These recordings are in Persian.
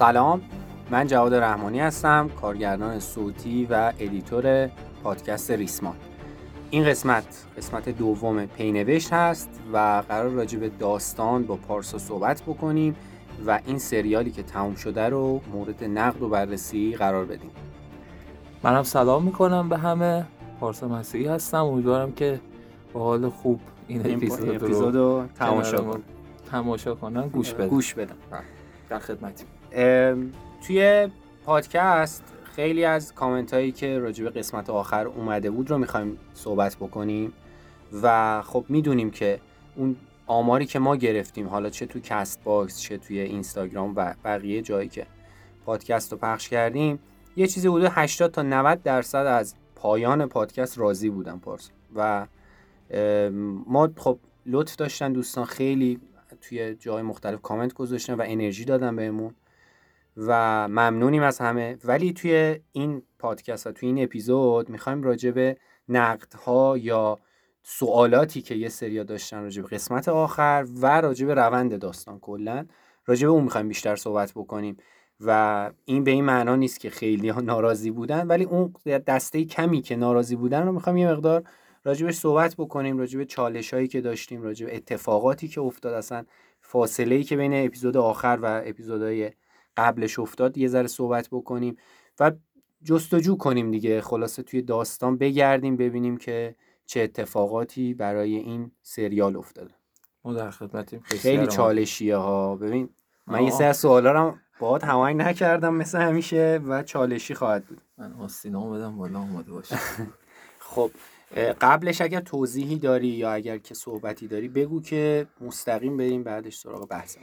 سلام من جواد رحمانی هستم کارگردان صوتی و editor پادکست ریسمان. این قسمت قسمت دوم پینوشت هست و قراره راجع به داستان با پارسا صحبت بکنیم و این سریالی که تموم شده رو مورد نقد و بررسی قرار بدیم. منم سلام می‌کنم به همه. پارسا مسیحی هستم. امیدوارم که با حال خوب این اپیزود رو تماشا کنن تماشا کنن گوش بدن. گوش بدن. در خدمتیم. توی پادکست خیلی از کامنت هایی که راجع به قسمت آخر اومده بود رو می‌خوایم صحبت بکنیم و خب می‌دونیم که اون آماری که ما گرفتیم حالا چه تو Castbox چه توی اینستاگرام و بقیه جایی که پادکست رو پخش کردیم یه چیزی بوده 80 تا 90 درصد از پایان پادکست راضی بودن پارس. و ما خب لطف داشتن دوستان خیلی توی جای مختلف کامنت گذاشتن و انرژی دادن بهمون. و ممنونیم از همه. ولی توی این پادکست و توی این اپیزود می‌خوایم راجع به نقدها یا سوالاتی که یه سریا داشتن راجع به قسمت آخر و راجع به روند داستان کلا راجع به اون می‌خوایم بیشتر صحبت بکنیم. و این به این معنا نیست که خیلی ها ناراضی بودن ولی اون دسته کمی که ناراضی بودن رو می‌خوایم یه مقدار راجبش صحبت بکنیم راجع به چالش هایی که داشتیم راجع به اتفاقاتی که افتاد اصلا فاصله ای که بین اپیزود آخر و اپیزودهای قبلش افتاد یه ذره صحبت بکنیم و جستجو کنیم دیگه. خلاصه توی داستان بگردیم ببینیم که چه اتفاقاتی برای این سریال افتاده. ما در خدمتیم. خیلی چالشیه ها ببین من یه سری سوالا رو باهات هماهنگ نکردم مثل همیشه و چالشی خواهد بود. من آستینامو بدم بالا اومده باشه. خب قبلش اگر توضیحی داری یا اگر که صحبتی داری بگو که مستقیم بریم بعدش سراغ بحثم.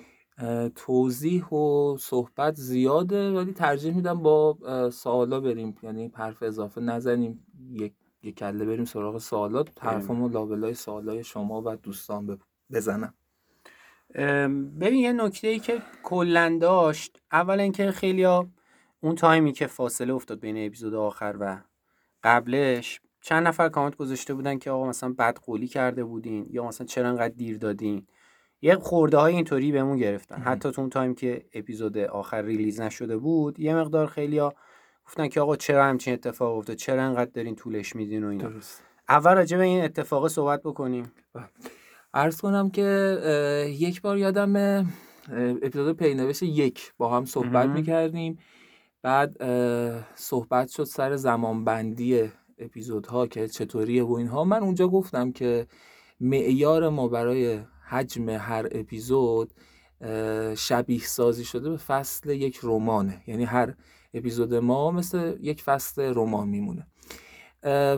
توضیح و صحبت زیاده ولی ترجیح میدم با سوالا بریم. یعنی حرف اضافه نزنیم. یک یک کله بریم سراغ سوالات. حرفمو لابلای سوالای شما و دوستان بزنم. ببین یه نکته ای که کلا داشت اول اینکه خیلی اون time ی که فاصله افتاد بین اپیزود آخر و قبلش چند نفر کامنت گذاشته بودن که آقا مثلا بد قولی کرده بودین یا مثلا چرا انقدر دیر دادین. یه خورده های اینطوری بهمون گرفتن. حتی تو اون time که اپیزود آخر release نشده بود یه مقدار خیلیا گفتن که آقا چرا همچین اتفاق افتاد؟ چرا انقدر دارین طولش میدین و اینا؟ درست. اول راجع به این اتفاق صحبت بکنیم. عرض کنم که یک بار یادم اپیزود پینوشت یک با هم صحبت می‌کردیم. بعد صحبت شد سر زمانبندی اپیزودها که چطوریه و اینها. من اونجا گفتم که معیار ما برای حجم هر اپیزود شبیه سازی شده به فصل یک رمانه. یعنی هر اپیزود ما مثل یک فصل رمان میمونه.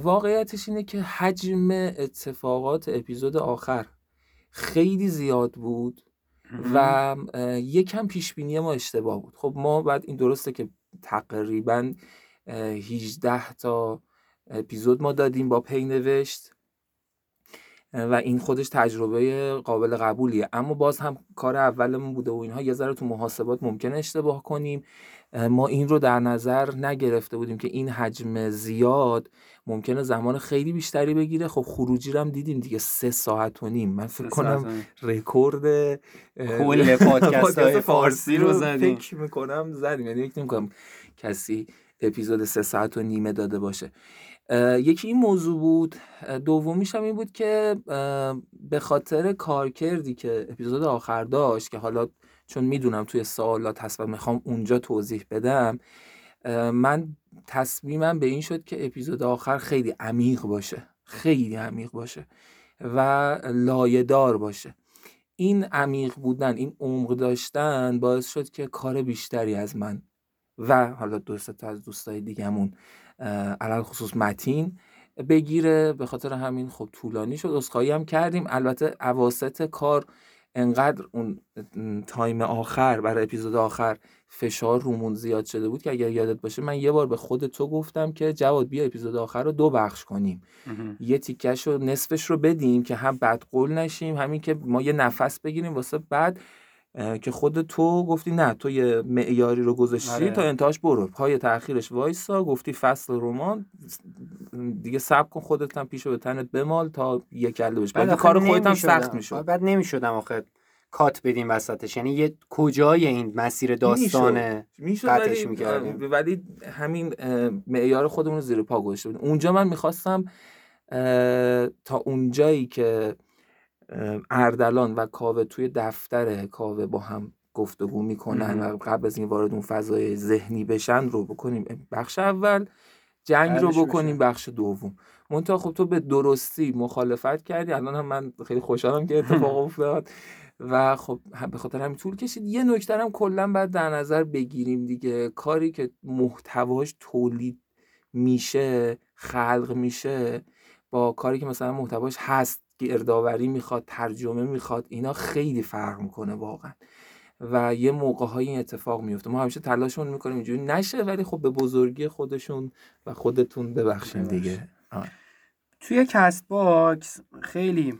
واقعیتش اینه که حجم اتفاقات اپیزود آخر خیلی زیاد بود و یکم پیش بینی ما اشتباه بود. خب ما بعد این درسته که تقریبا 18 تا اپیزود ما دادیم با پی نوشت. و این خودش تجربه قابل قبولیه. اما باز هم کار اولمون بوده و اینها یه ذره تو محاسبات ممکن اشتباه کنیم. ما این رو در نظر نگرفته بودیم که این حجم زیاد ممکنه زمان خیلی بیشتری بگیره. خب خروجی رو هم دیدیم دیگه سه ساعت و نیم. من فکر کنم رکورد کل پادکست های فارسی رو زدیم. فکر می‌کنم زدیم. یعنی فکر نمی‌کنم کسی اپیزود سه ساعت و نیمه داده باشه. یکی این موضوع بود. دومیش هم این بود که به خاطر کارکردی که اپیزود آخر داشت که حالا چون می‌دونم توی سوالات هست و می‌خوام اونجا توضیح بدم من تصمیمم به این شد که اپیزود آخر خیلی عمیق باشه. خیلی عمیق باشه و لایهدار باشه. این عمیق بودن این عمق داشتن باعث شد که کار بیشتری از من و حالا دو تا از دوستای دیگهمون علل خصوص متین بگیره. به خاطر همین خب طولانی شد. اسخایی هم کردیم. البته اواسط کار انقدر اون تایم آخر برای اپیزود آخر فشار رومون زیاد شده بود که اگر یادت باشه من یه بار به خود تو گفتم که جواد بیا اپیزود آخر رو دو بخش کنیم. یه تیکش رو نصفش رو بدیم که هم بد قول نشیم همین که ما یه نفس بگیریم واسه بعد که خود تو گفتی نه تو یه معیاری رو گذاشتی آره. تا انتهاش برو. پای تاخیرش وایسا گفتی فصل رمان دیگه سب کن خودت هم پیشو به تنت بمال تا یه کله بشه. بعد کار خودت هم سخت می‌شد. بعد نمی‌شدم آخه کات بدیم وسطش. یعنی یه کجای این مسیر داستانه قطعش می‌کردیم؟ ولی همین معیار خودمون رو زیر پا گذاشته بودیم اونجا من می‌خواستم تا اونجایی که اردلان و کاوه توی دفتر کاوه با هم گفتگو می‌کنن و قبل از این وارد اون فضای ذهنی بشن رو بکنیم. بخش اول جنگ رو بکنیم بخش دوم. منتها خب تو به درستی مخالفت کردی. الان هم من خیلی خوشحالم که اتفاق افتاد. و خب به خاطر همین طول کشید. یه نکته هم کلا باید در نظر بگیریم دیگه. کاری که محتواش تولید میشه خلق میشه با کاری که مثلا محتواش هست گردآوری می‌خواد ترجمه می‌خواد اینا خیلی فرق می‌کنه واقعا. و یه موقع های این اتفاق میفته ما همیشه تلاشمون می‌کنیم اینجوری نشه ولی خب به بزرگی خودشون و خودتون ببخشیم دیگه. آه. توی Castbox خیلی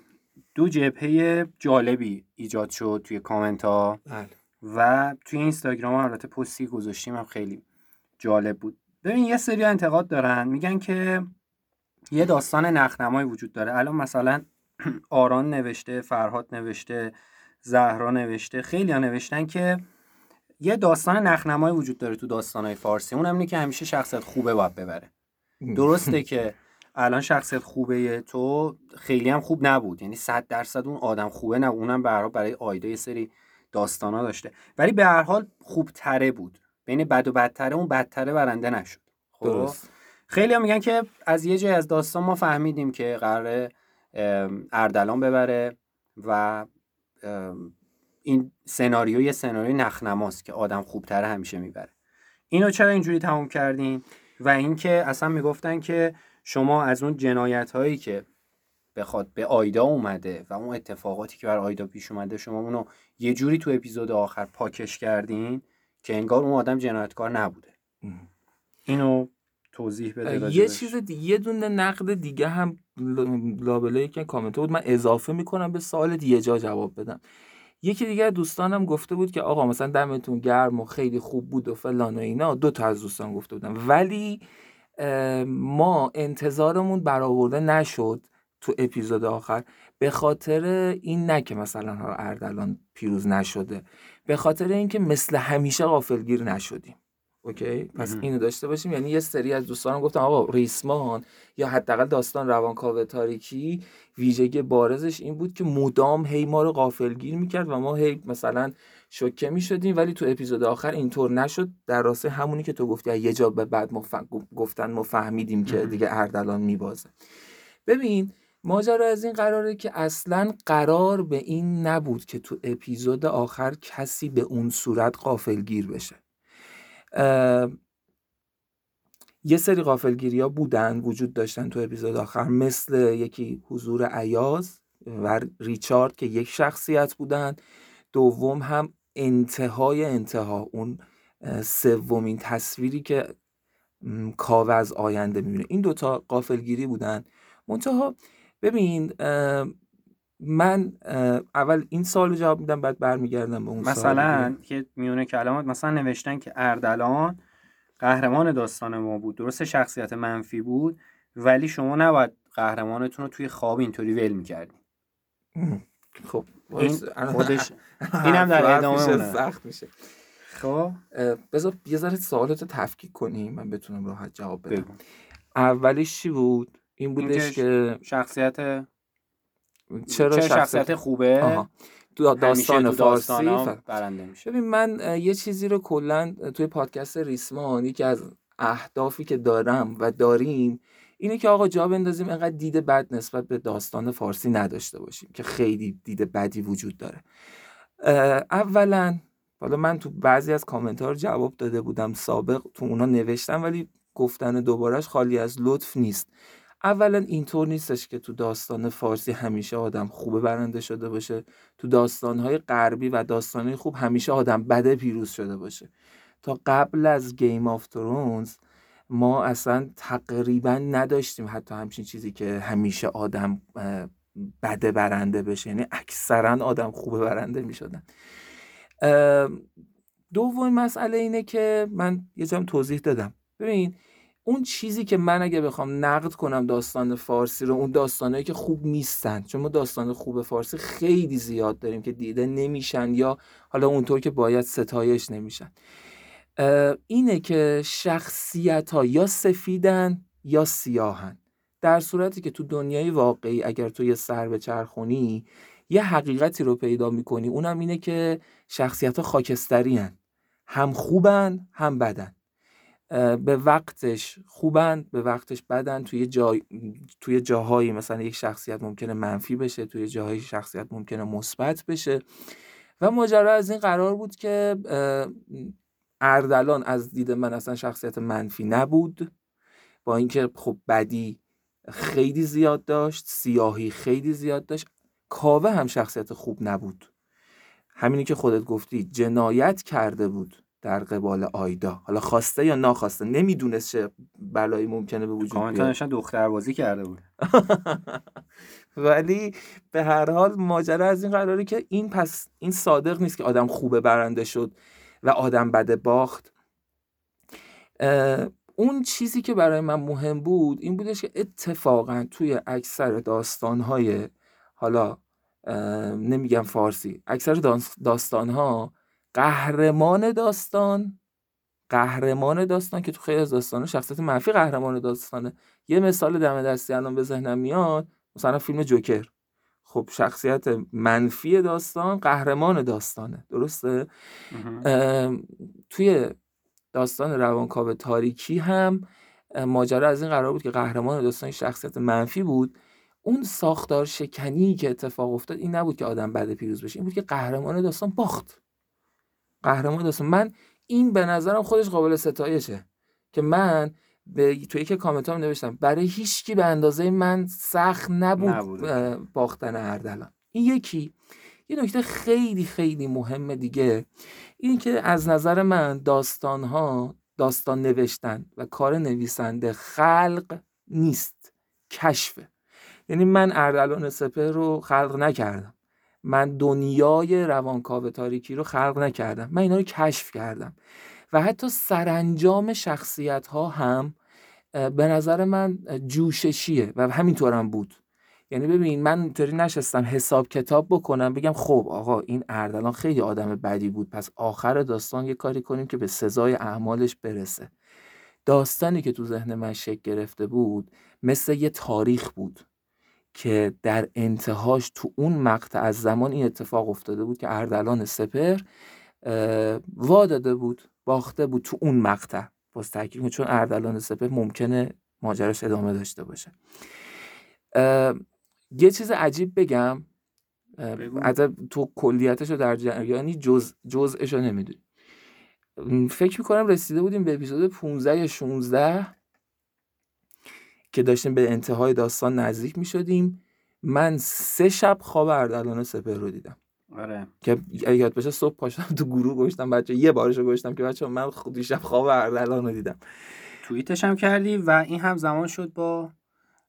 دو جبهه جالبی ایجاد شد توی کامنت ها بله. و توی اینستاگرام هم البته پستی گذاشتیم هم خیلی جالب بود. ببین یه سری انتقاد دارن. میگن که یه داستان نخنمایی وجود داره. الان مثلا آران نوشته فرهاد نوشته زهرا نوشته خیلی ها نوشتن که یه داستان نخنمایی وجود داره تو داستانهای فارسی. اونم اینه که همیشه شخصیت خوبه باید ببره. درسته که الان شخصیت خوبه تو خیلی هم خوب نبود. یعنی صد درصد اون آدم خوبه نه اونم برای برای آیده یه سری داستانا داشته. ولی به هر حال خوب تره بود. بین بد و بدتره اون بدتره برنده نشد. خب؟ درست. خیلی هم میگن که از یه جای از داستان ما فهمیدیم که قرار اردلان ببره و این سناریو یه سناریوی نخنماست که آدم خوبتره همیشه می‌بره. اینو چرا اینجوری تموم کردین و اینکه اصلا می‌گفتن که شما از اون جنایت هایی که بخواد به آیدا اومده و اون اتفاقاتی که بر آیدا پیش اومده شما اونو یه جوری تو اپیزود آخر پاکش کردین که انگار اون آدم جنایتکار نبوده. اینو توضیح بده یه چیز دیگه یه دونه نقد دیگه هم لابلایی که کامنت بود من اضافه می‌کنم به سوال دیگه جا جواب بدم. یکی دیگه دوستانم گفته بود که آقا مثلا دمتون گرم و خیلی خوب بود و فلان و اینا. دو تا از دوستان گفته بودن. ولی ما انتظارمون برآورده نشد تو اپیزود آخر. به خاطر این نه که مثلا اردلان پیروز نشده. به خاطر اینکه مثل همیشه غافلگیر نشدیم. اوکی؟ پس اینو داشته باشیم. یعنی یه سری از دوستانم گفتم آقا ریسمان یا حداقل داستان روانکاو تاریکی ویژگی بارزش این بود که مدام هی ما رو غافلگیر می‌کرد و ما هی مثلا شوکه می‌شدیم. ولی تو اپیزود آخر اینطور نشد. در راسته همونی که تو گفتی یه جا به بعد مف... گفتن ما فهمیدیم که دیگه اردلان میبازه. ببین ماجرا از این قراره که اصلا قرار به این نبود که تو اپیزود آخر کسی به اون صورت غافلگیر بشه. یه سری غافلگیری ها بودن وجود داشتن تو اپیزود آخر مثل یکی حضور عیاز و ریچارد که یک شخصیت بودن. دوم هم انتهای انتها اون سومین تصویری که کاوه از آینده می‌بینه. این دوتا قافلگیری بودن. منتها ببین من اول این سال جواب میدم بعد برمیگردم به اون مثلا که میونه کلمات مثلا نوشتن که اردلان قهرمان داستان ما بود. درست شخصیت منفی بود ولی شما نباید قهرمانتون رو توی خواب اینطوری ول می‌کردین خب این خودش اینم در ادامه سخت میشه. خب؟ بذار یه ذره سوالات تفکیک کنیم من بتونم راحت جواب بدم. اولیش چی بود؟ این بودش که شخصیت چرا شخصیت, خوبه؟ داستان فارسی برنده میشه. ببین من یه چیزی رو کلا توی پادکست ریسمان یکی از اهدافی که دارم و داریم اینه که آقا جا بندازیم انقدر دید بد نسبت به داستان فارسی نداشته باشیم که خیلی دید بدی وجود داره. اولا حالا من تو بعضی از کامنت ها رو جواب داده بودم سابق تو اونا نوشتم ولی گفتن دوبارش خالی از لطف نیست. اولا اینطور نیستش که تو داستان فارسی همیشه آدم خوبه برنده شده باشه. تو داستانهای غربی و داستانهای خوب همیشه آدم بده پیروز شده باشه. تا قبل از گیم آف ترونز ما اصلا تقریبا نداشتیم حتی همچین چیزی که همیشه آدم بده برنده بشه. یعنی اکثرا آدم خوبه برنده می شدن دومین مسئله اینه که من یه جام توضیح دادم. ببین اون چیزی که من اگه بخوام نقد کنم داستان فارسی رو اون داستانهایی که خوب نیستن. چون ما داستان خوب فارسی خیلی زیاد داریم که دیده نمیشن یا حالا اونطور که باید ستایش نمیشن. اینه که شخصیت ها یا سفیدن یا سیاهن. در صورتی که تو دنیای واقعی اگر تو یه سر به چرخونی یه حقیقتی رو پیدا می‌کنی اونم اینه که شخصیت ها خاکستری هن. هم خوبن هم بدن. به وقتش خوبن به وقتش بدن. توی جای توی جاهایی مثلا یک شخصیت ممکنه منفی بشه توی جاهایی شخصیت ممکنه مثبت بشه. و ماجرا از این قرار بود که اردلان از دید من اصلا شخصیت منفی نبود. با اینکه خب بدی خیلی زیاد داشت سیاهی خیلی زیاد داشت. کاوه هم شخصیت خوب نبود. همینی که خودت گفتی جنایت کرده بود. در قبال آیدا. حالا خواسته یا ناخواسته نمی‌دونست چه بلایی ممکنه به وجود بیاد دختر بازی کرده بود. ولی به هر حال ماجرا از این قراره که این پس این صادق نیست که آدم خوبه برنده شد و آدم بده باخت. اون چیزی که برای من مهم بود این بودش که اتفاقا توی اکثر داستانهای حالا نمیگم فارسی اکثر داستانها قهرمان داستان قهرمان داستان که تو خیلی از داستان شخصیت منفی قهرمان داستانه. یه مثال دم دستی الان به ذهنم میاد مثلا فیلم جوکر. خب شخصیت منفی داستان قهرمان داستانه. درسته؟ توی داستان روانکاو تاریکی هم ماجرا از این قرار بود که قهرمان داستان شخصیت منفی بود. اون ساختار شکنی که اتفاق افتاد این نبود که آدم بعد پیروز بشه این بود که قهرمان داستان باخت. قهرمان داستان. من این به نظرم خودش قابل ستایشه که من به توی که کامنت هم نوشتم. برای هیچکی به اندازه من سخت نبود, باختن اردلان. این یکی. یه نکته خیلی خیلی مهم دیگه این که از نظر من داستان ها داستان نوشتن و کار نویسنده خلق نیست کشفه. یعنی من اردلان سپه رو خلق نکردم. من دنیای روانکاو تاریکی رو خلق نکردم. من اینا رو کشف کردم. و حتی سرانجام شخصیت ها هم به نظر من جوششیه و همینطورم بود. یعنی ببین من اینطوری نشستم حساب کتاب بکنم بگم خب آقا این اردلان خیلی آدم بدی بود پس آخر داستان یه کاری کنیم که به سزای اعمالش برسه. داستانی که تو ذهن من شکل گرفته بود مثل یه تاریخ بود. که در انتهاش تو اون مقطع از زمان این اتفاق افتاده بود که اردلان سپر وا داده بود باخته بود تو اون مقطع. باز تاکید چون اردلان سپر ممکنه ماجراش ادامه داشته باشه. یه چیز عجیب بگم. از تو کلیتش رو در جریانی جز جزءش رو نمی‌دونی فکر می‌کنم رسیده بودیم به اپیزود 15 یا 16 که داشتیم به انتهای داستان نزدیک می‌شدیم من سه شب خواب اردلان سپر رو دیدم. آره. که یاد بشه صبح پاشم تو گروه گشتم بچه یه بارشو گشتم که بچه من خودی شب خواب اردلان رو دیدم. توییتش هم کردی و این هم زمان شد با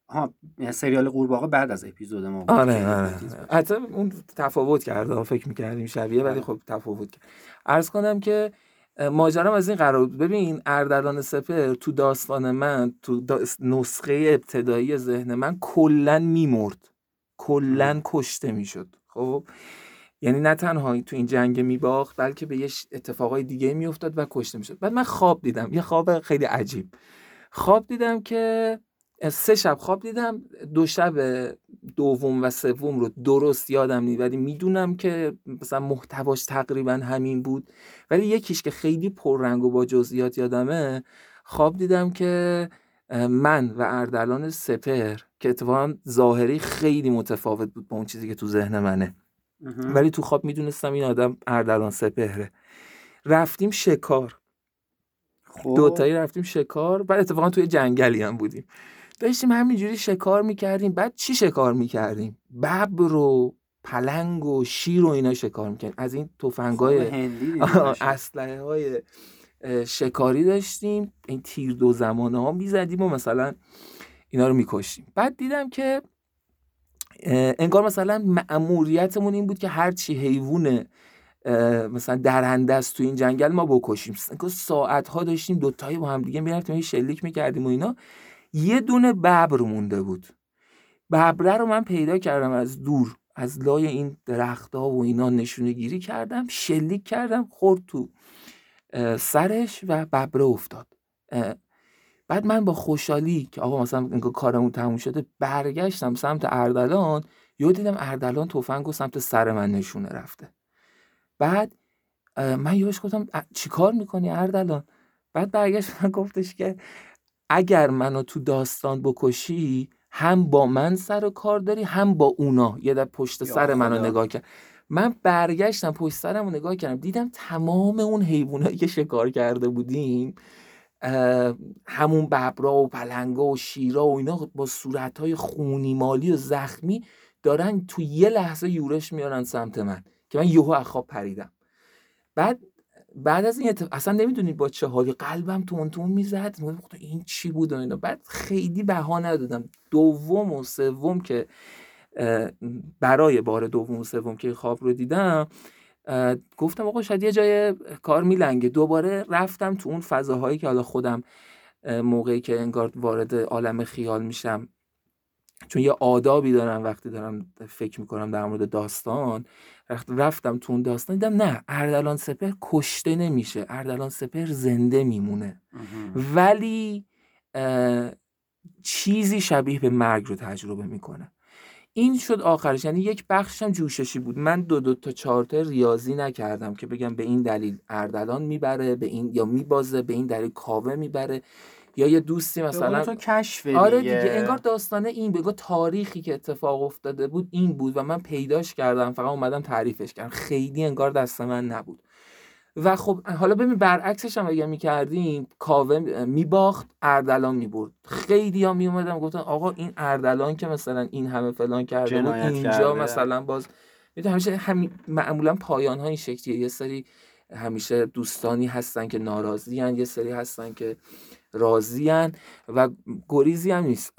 ها سریال قورباغه بعد از اپیزود ما آره آره حتی اون تفاوت کرده فکر می‌کردیم شبیه ولی آره. خب تفاوت کرد. عرض کنم که ماجرام از این قرار بود. ببین اردلان سپر تو داستان من تو نسخه ابتدایی ذهن من کلا میمرد. کلا کشته می‌شد. خب؟ یعنی نه تنها تو این جنگ میباخت بلکه به یه اتفاقای دیگه میافتاد و کشته می‌شد. بعد من خواب دیدم. یه خواب خیلی عجیب. خواب دیدم که سه شب خواب دیدم دو شب دوم و سوم رو درست یادم نیست ولی می‌دونم که مثلا محتواش تقریبا همین بود. ولی یکیش که خیلی پررنگ و با جزئیات یادمه خواب دیدم که من و اردلان سپر که اتفاقا ظاهری خیلی متفاوت بود با اون چیزی که تو ذهن منه. ولی تو خواب می‌دونستم این آدم اردلان سپهره. رفتیم شکار. خب. دوتایی رفتیم شکار بعد اتفاقا توی جنگلی هم بودیم. داشتیم همینجوری شکار می‌کردیم. بعد چی شکار می‌کردیم؟ ببر و پلنگ و شیر و اینا شکار می‌کردیم. از این تفنگای اسلحه های شکاری داشتیم. این تیر دو زمانه ها می‌زدیم و مثلا اینا رو می‌کشیم بعد دیدم که انگار مثلا مأموریتمون این بود که هر چی حیوان مثلا درنده است تو این جنگل ما بکشیم. ساعت ها داشتیم دوتایی با هم دیگه می‌رفتیم شلیک می‌کردیم و اینا. یه دونه ببر مونده بود. ببره رو من پیدا کردم از دور از لای این درختها و اینا نشونه گیری کردم شلیک کردم خورد تو سرش و ببره افتاد. بعد من با خوشحالی که آقا مثلا اینکه کارمون تموم شده برگشتم سمت اردلان یه دیدم اردلان تفنگ و سمت سر من نشونه رفته. بعد من یهوش گفتم چیکار می‌کنی اردلان؟ بعد برگشت من گفتش که اگر منو تو داستان بکشی هم با من سر و کار داری هم با اونا. یه در پشت سر منو نگاه کرد من برگشتم پشت سرم رو نگاه کردم. دیدم تمام اون حیوانایی که شکار کرده بودیم همون ببرا و پلنگا و شیرا و اینا با صورتهای خونی مالی و زخمی دارن تو یه لحظه یورش میارن سمت من که من یهو اخواب پریدم. بعد بعد از این اصلا نمی‌دونید با چه حالی. قلبم تون تون می‌زد. این چی بود و اینا. بعد خیلی بها ندادم. دوم و سوم که برای بار دوم و سوم که خواب رو دیدم گفتم آقا شاید یه جای کار میلنگه. دوباره رفتم تو اون فضاهایی که حالا خودم موقعی که انگار وارد عالم خیال میشم. چون یه آدابی دارم وقتی دارم فکر می‌کنم در مورد داستان. رفتم تو اون داستان دیدم نه اردلان سپر کشته نمیشه اردلان سپر زنده میمونه. ولی چیزی شبیه به مرگ رو تجربه می‌کنه. این شد آخرش. یعنی یک بخشم جوششی بود. من دو دو تا چارت ریاضی نکردم که بگم به این دلیل اردلان می‌بره به این یا میبازه به این دلیل کاوه می‌بره. یا یه دوستی مثلا تو کشف آره دیگه انگار داستانه این بگو تاریخی که اتفاق افتاده بود این بود و من پیداش کردم فقط اومدم تعریفش کردم. خیلی انگار دست من نبود. و خب حالا ببین برعکسش هم اگه می‌کردیم کاوه میباخت اردلان می‌برد. خیلی ها میومدم گفتن آقا این اردلان که مثلا این همه فلان کرده بود اینجا مثلا باز همیشه هم معمولا پایان ها این شکلیه. یه سری همیشه دوستانی هستن که ناراضی یه سری هستن که راضیان و گریزی هم نیست.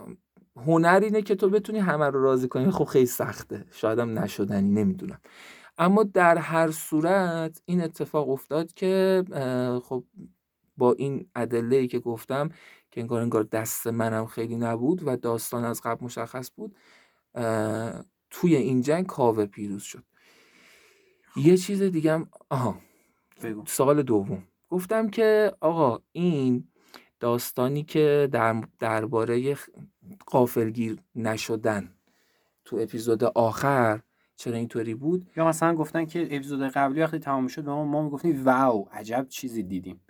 هنر اینه که تو بتونی همه رو راضی کنی. خب خیلی سخته. شاید هم نشدنی نمی‌دونم. اما در هر صورت این اتفاق افتاد که خب با این ادله ای که گفتم که انگار انگار دست منم خیلی نبود و داستان از قبل مشخص بود توی این جنگ کاوه پیروز شد. یه چیز دیگه هم آها. سوال دوم. گفتم که آقا این داستانی که در درباره قافلگیر نشدن تو اپیزود آخر چرا اینطوری بود؟ یا مثلا گفتن که اپیزود قبلی وقتی تمام شد ما ما می‌گفتیم واو عجب چیزی دیدیم.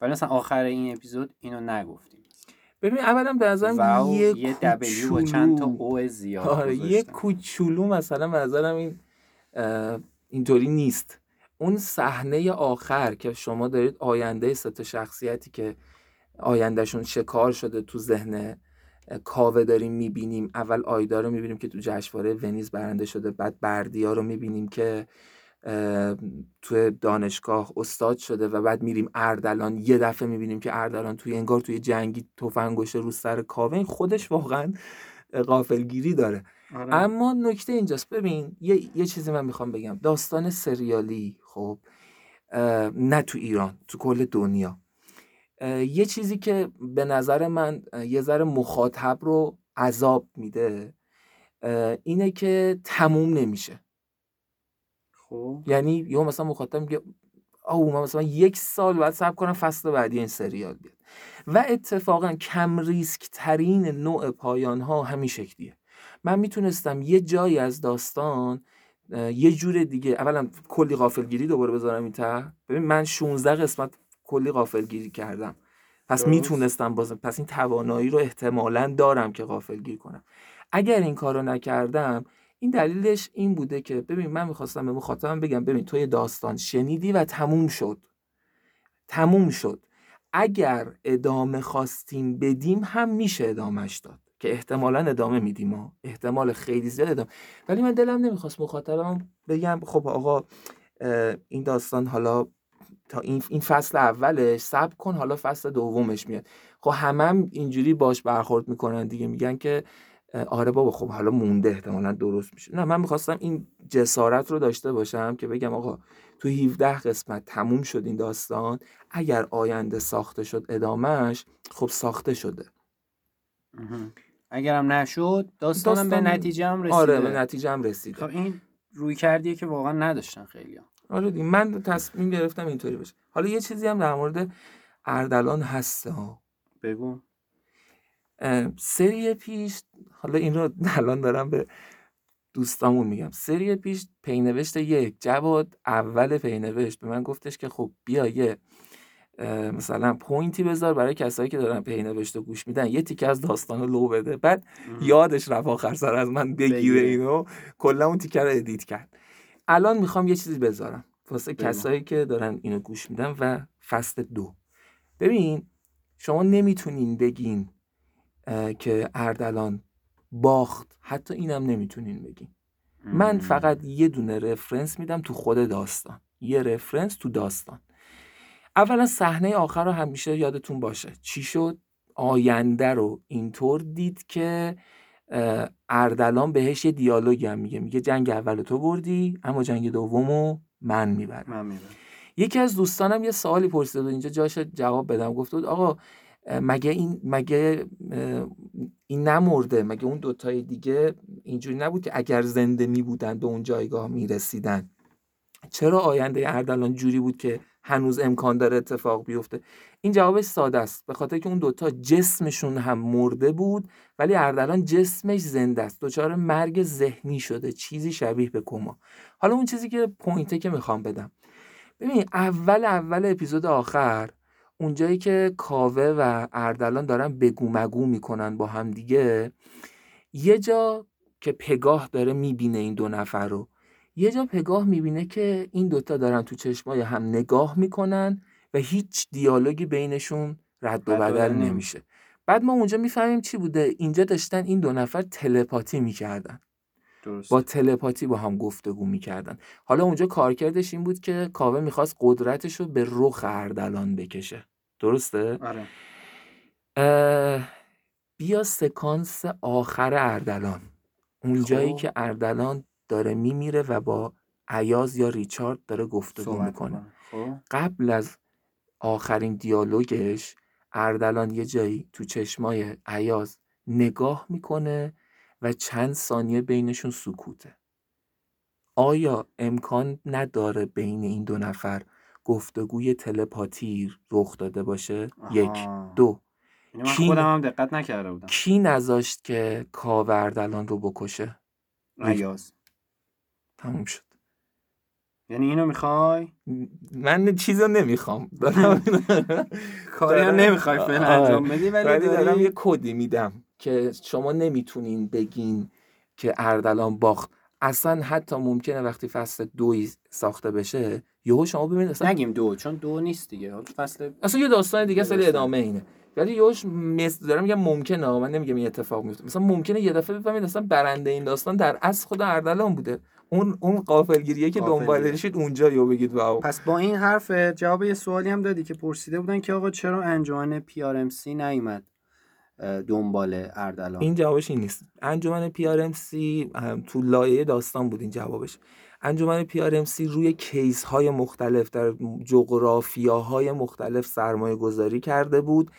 ولی مثلا آخر این اپیزود اینو نگفتیم. ببین اولا به نظرم یه, یه دبلیو با چند تا او زیاد آره یه کوچولو مثلا به نظرم این اینطوری نیست. اون صحنه آخر که شما دارید آینده ست شخصیتی که آیندهشون شکار شده تو ذهن کاوه داریم می‌بینیم. اول آیدا رو می‌بینیم که تو جشنواره ونیز برنده شده بعد بردیا رو می‌بینیم که توی دانشگاه استاد شده و بعد میریم اردلان. یه دفعه می‌بینیم که اردلان توی انگار توی جنگی تفنگش رو سر کاوه. این خودش واقعا قافلگیری داره. آره. اما نکته اینجاست. ببین یه, یه چیزی من می‌خوام بگم. داستان سریالی خب نه تو ایران تو کل دنیا. یه چیزی که به نظر من یه ذره مخاطب رو عذاب میده اینه که تموم نمیشه. خب. یعنی یا مثلا مخاطب میگه او من مثلا یک سال بعد صبر کنم فصل بعدی این سریال بیاد. و اتفاقا کم ریسک ترین نوع پایان ها همین شکلیه. من می‌تونستم یه جایی از داستان یه جور دیگه اولا کلی غافلگیری دوباره بذارم این ته. ببین من 16 قسمت کلی غافلگیری کردم. پس می‌تونستم بازم پس این توانایی رو احتمالا دارم که غافلگیر کنم. اگر این کارو نکردم این دلیلش این بوده که ببین من می‌خواستم به مخاطبم بگم ببین تو داستان شنیدی و تموم شد. تموم شد. اگر ادامه خواستیم بدیم هم میشه ادامهش داد. که احتمالا ادامه میدیم ها. احتمال خیلی زیاد ادامه ولی من دلم نمی‌خواست مخاطبم بگم خب آقا این داستان حالا تا این, این فصل اولش سب کن حالا فصل دومش میاد. خب همم هم اینجوری باش برخورد می‌کنن دیگه میگن که آره بابا خب حالا مونده احتمالا درست میشه. نه من می‌خواستم این جسارت رو داشته باشم که بگم آقا تو 17 قسمت تموم شد این داستان اگر آینده ساخته شد ادامهش خب ساخته شده. اگرم نشد داستانم داستان... به نتیجه هم رسیده آره به نتیجه هم رسیده. خب این روی کردیه که واقعا نداشتن خیلی هم. آره دی. من تصمیم گرفتم اینطوری بشه. حالا یه چیزی هم در مورد اردلان هست ها. بگو. سری پیش حالا این رو الان دارم به دوستامون میگم. سری پیش پینوشت یک جواد اول پینوشت. به من گفتش که خب بیا یه مثلا point ی بذار برای کسایی که دارن پینوشت و گوش میدن. یه تیکه از داستان لو بده. بعد یادش رفت آخر سر از من بگیره. اینو. کلا اون تیکه رو edit کرد. الان می‌خوام یه چیزی بذارم. واسه کسایی که دارن اینو گوش میدن و فصل دو. ببین شما نمی‌تونین بگین که اردلان باخت. حتی اینم نمی‌تونین بگین. من فقط یه دونه رفرنس میدم تو خود داستان. یه رفرنس تو داستان. اولا صحنه آخر رو همیشه یادتون باشه. چی شد؟ آینده رو اینطور دید که اردلان بهش یه دیالوگی هم میگه. میگه جنگ اول تو بردی اما جنگ دومو من می‌برم. من یکی از دوستانم یه سوالی پرسید و اینجا جاش جواب بدم. گفت بود آقا مگه این مگه این نمرده؟ مگه اون دوتای دیگه اینجوری نبود که اگر زنده می بودن به اون جایگاه می رسیدن چرا آینده اردلان جوری بود که هنوز امکان داره اتفاق بیفته. این جوابش ساده است به خاطر که اون دوتا جسمشون هم مرده بود ولی اردلان جسمش زنده است. دچار مرگ ذهنی شده چیزی شبیه به کما حالا اون چیزی که پوینته که می‌خوام بدم. ببین اول اول اپیزود آخر اونجایی که کاوه و اردلان دارن بگو مگو می‌کنن با هم دیگه یه جا که پگاه داره می‌بینه این دو نفر رو. یه جا پگاه می‌بینه که این دوتا دارن تو چشمای هم نگاه می‌کنن و هیچ دیالوگی بینشون رد و بدل نمیشه. بعد ما اونجا می‌فهمیم چی بوده. اینجا داشتن این دو نفر تلپاتی می‌کردن. با تلپاتی با هم گفتگو می‌کردن. حالا اونجا کارکردش این بود که کاوه می‌خواست قدرتش رو به رخ اردلان بکشه. درسته؟ آره. بیا سکانس آخر اردلان. اونجایی خب. که اردلان داره میمیره و با عیاز یا ریچارد داره گفتگو می‌کنه. خب. قبل از آخرین دیالوگش اردلان یه جایی تو چشمای عیاز نگاه می‌کنه و چند ثانیه بینشون سکوته. آیا امکان نداره بین این دو نفر گفتگوی تلپاتی رخ داده باشه؟ یک. دو. کی خودم هم دقت نکرده بودم. کی نذاشت که کاوردلان رو بکشه؟ عیاز تموم شد. یعنی اینو می‌خوای؟ من چیزو نمی‌خوام. کاری هم نمی‌خوای فعلا آره. انجام بدی ولی دارم یه کدی میدم که شما نمی‌تونین بگین که اردلان باخت. اصلا حتی ممکنه وقتی فصل دوی ساخته بشه یهو شما ببینید اصلا نگیم دو چون دو نیست دیگه. فصل اصلا یه داستان دیگه سری ادامه اینه. ولی یهوش مثل دارم میگم ممکنه من نمیگم این اتفاق میفته. مثلا ممکنه یه دفعه بفهمید اصلا برنده این داستان در اصل خود اردلان بوده. اون اون قافلگیریه که دنبال شید اونجا یو بگید واو. پس با این حرف جواب یه سوالی هم دادی که پرسیده بودن که آقا چرا انجمن PRMC نیومد دنبال اردلان؟ این جوابش این نیست. انجمن PRMC تو لایه داستان بود این جوابش. انجمن PRMC روی case های مختلف در جغرافیاهای مختلف سرمایه گذاری کرده بود.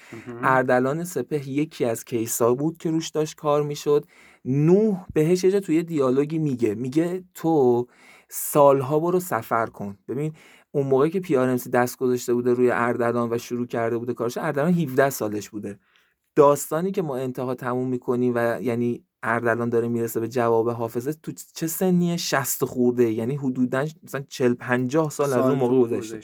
اردلان سپه یکی از case ها بود که روش داشت کار می‌شد. نوح بهش یه توی دیالوگی میگه. میگه تو سالها برو سفر کن. ببین اون موقعی که پی ار دست گذاشته بوده روی اردلان و شروع کرده بوده کارش اردلان 17 سالش بوده. داستانی که ما انتها تموم می‌کنیم و یعنی اردلان داره می‌رسه به جواب حافظه تو چه سنیه 60 خورده؟ یعنی حدودا مثلا 40 50 سال, سال از اون موقع گذشته.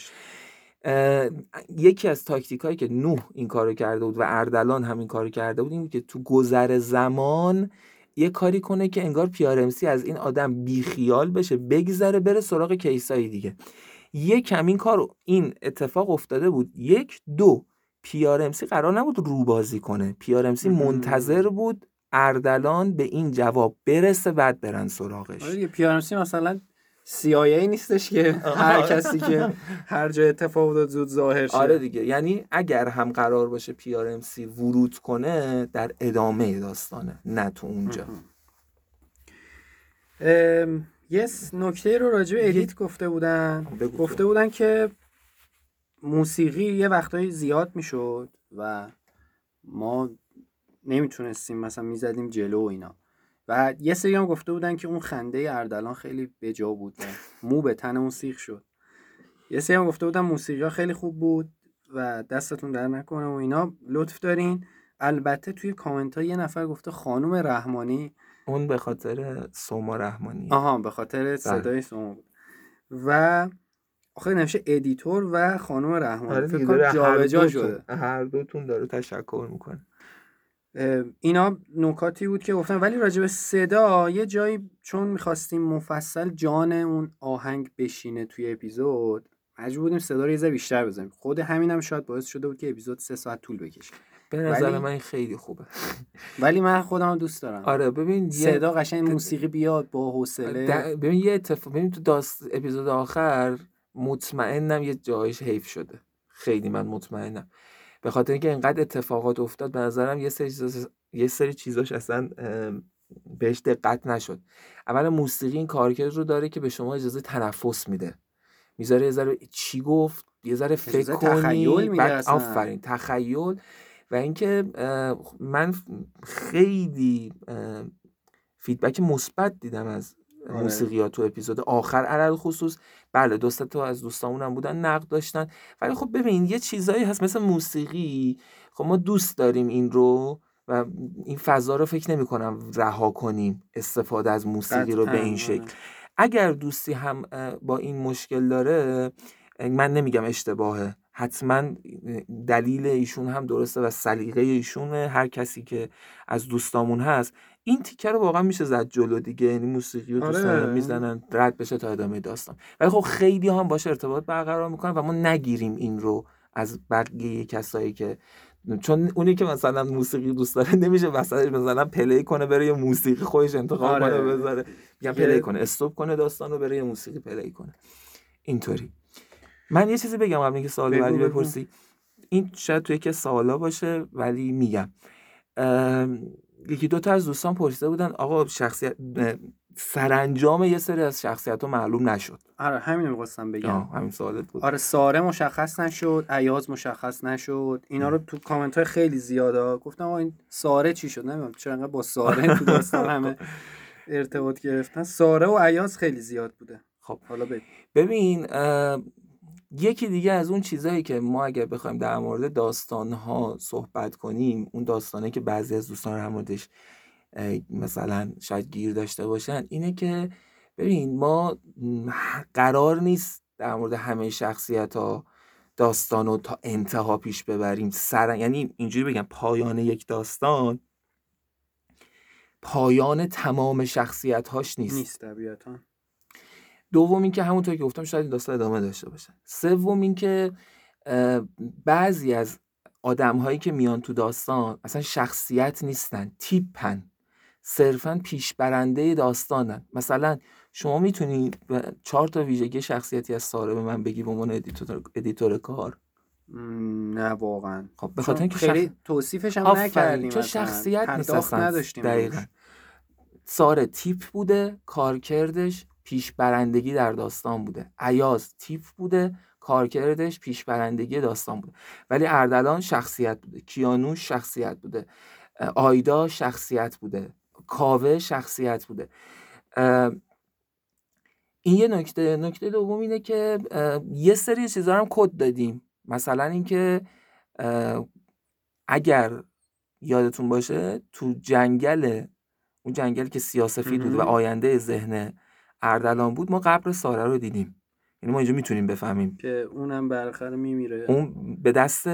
یکی از تاکتیک هایی که نوح این کارو کرده بود و اردلان همین کارو کرده بود این بود که تو گذر زمان یه کاری کنه که انگار پیارمسی از این آدم بیخیال بشه بگذره بره سراغ کیسای دیگه. یک کمین کار این اتفاق افتاده بود. یک دو پیارمسی قرار نبود رو بازی کنه پیارمسی منتظر بود اردلان به این جواب برسه بعد برن سراغش. آره پیارمسی مثلا CIA نیستش که هر کسی که هر جای اتفاق افتاد زود ظاهر شه. آره دیگه. یعنی اگر هم قرار باشه پی آر ام سی ورود کنه در ادامه داستانه نه تو اونجا. یه نکته رو راجع به ادیت گفته بودن. گفته بودن که موسیقی یه وقتایی زیاد می‌شد و ما نمی‌تونستیم مثلا می‌زدیم جلو و اینا. و یه سری هم گفته بودن که اون خنده اردلان خیلی بجا بود و مو به تن اون سیخ شد. یه سری هم گفته بودن موسیقی ها خیلی خوب بود و دستتون در نکنه و اینا. لطف دارین. البته توی کامنت ها یه نفر گفته خانم رحمانی. اون به خاطر سوما رحمانی. آها به خاطر صدای شما بود. و آخه نوشته ادیتور و خانم رحمانی. آره فکر کنم جابجا شده. هر دوتون داره تشکر می‌کنه. اینا نکاتی بود که گفتم. ولی راجع به صدا یه جایی چون می‌خواستیم مفصل جان اون آهنگ بشینه توی اپیزود مجبور بودیم صدا رو یه بیشتر بزنیم. خود همین هم شاید باعث شده بود که اپیزود سه ساعت طول بکشه. به نظر ولی- من این خیلی خوبه. ولی من خودم دوست دارم. آره ببین یه صدا قشنگ موسیقی بیاد با حوصله. د- ببین یه اتفاق ببین تو داست اپیزود آخر مطمئنم یه جایش حیف شده. خیلی من مطمئنم. به خاطر اینکه اینقدر اتفاقات افتاد به نظرم یه سری چیزاش- یه سری چیزاش اصلا بهش دقت نشد. اول موسیقی این کارکرد رو داره که به شما اجازه تنفس میده. می‌ذاره یه ذره چی گفت؟ یه ذره فکر کنی میده بعد. آفرین تخیل. و اینکه من خیلی فیدبک مثبت دیدم از آره. موسیقی ها تو اپیزود آخر علل خصوص. بله دوست تا از دوستامون هم بودن نقد داشتن. ولی خب ببین یه چیزایی هست مثل موسیقی. خب ما دوست داریم این رو و این فضا رو فکر نمی کنم رها کنیم استفاده از موسیقی رو به این آره. شکل. اگر دوستی هم با این مشکل داره من نمیگم اشتباهه. حتما دلیل ایشون هم درسته و سلیقه ایشونه هر کسی که از دوستامون هست. این تیکه رو واقعا میشه زد جلو دیگه یعنی موسیقی رو دوست آره. می‌زنن رد بشه تا ادامه داستان. ولی خب خیلی هم باشه ارتباط برقرار می‌کنن و ما نگیریم این رو از بقیه کسایی که چون اونی که مثلا موسیقی دوست داره نمیشه وسطش مثلا پلی کنه بره یه موسیقی خودش انتخاب آره. کنه بذاره. میگم play کنه stop کنه داستان رو بره یه موسیقی play کنه. اینطوری. من یه چیزی بگم قبل اینکه سوال بعدی. بپرسی. این شاید توی که سوالا باشه ولی میگم. یکی دوتا از دوستان پرسیده بودن آقا شخصیت سرانجام یه سری از شخصیت ها معلوم نشد. آره همین می‌خواستم بگم. همین سوالت بود. آره ساره مشخص نشد ایاز مشخص نشد. اینا رو تو کامنت های خیلی زیاده گفتم آقا این ساره چی شد؟ نمی‌دونم چرا انقدر با ساره تو داستان همه ارتباط گرفتن؟ ساره و ایاز خیلی زیاد بوده. خب. حالا ببین اه، یکی دیگه از اون چیزهایی که ما اگر بخوایم در مورد داستانها صحبت کنیم اون داستانه که بعضی از دوستان در موردش مثلا شاید گیر داشته باشن اینه که ببین ما قرار نیست در مورد همه شخصیت ها داستان رو تا انتها پیش ببریم. سر یعنی اینجوری بگم پایان یک داستان پایان تمام شخصیت هاش نیست. نیست طبیعتا. دوم اینکه همونطور که گفتم شاید این داستان ادامه داشته باشه. سوم اینکه بعضی از آدم هایی که میان تو داستان اصلا شخصیت نیستن تیپن. صرفا پیشبرنده داستانن. مثلا شما می‌تونی چهار تا ویژگی شخصیتی از ساره به من بگی به عنوان editor, editor کار. نه واقعا. خب به خاطر اینکه خیلی شخص... توصیفش هم نکردیم چون. شخصیت نیست نداشتیم دقیقا. ساره تیپ بوده کارکردش. پیشبرندگی در داستان بوده. ایاز تیپ بوده کارکردش پیشبرندگی داستان بوده. ولی اردلان شخصیت بوده کیانوش شخصیت بوده آیدا شخصیت بوده کاوه شخصیت بوده. این یه نکته نکته دوم اینه که یه سری چیزا هم کد دادیم. مثلا اینکه اگر یادتون باشه تو جنگل اون جنگل که سیاسفید بود و. آینده ذهن اردلان بود ما قبر ساره رو دیدیم یعنی ما اینجا می‌تونیم بفهمیم که اونم بالاخره میمیره اون به دست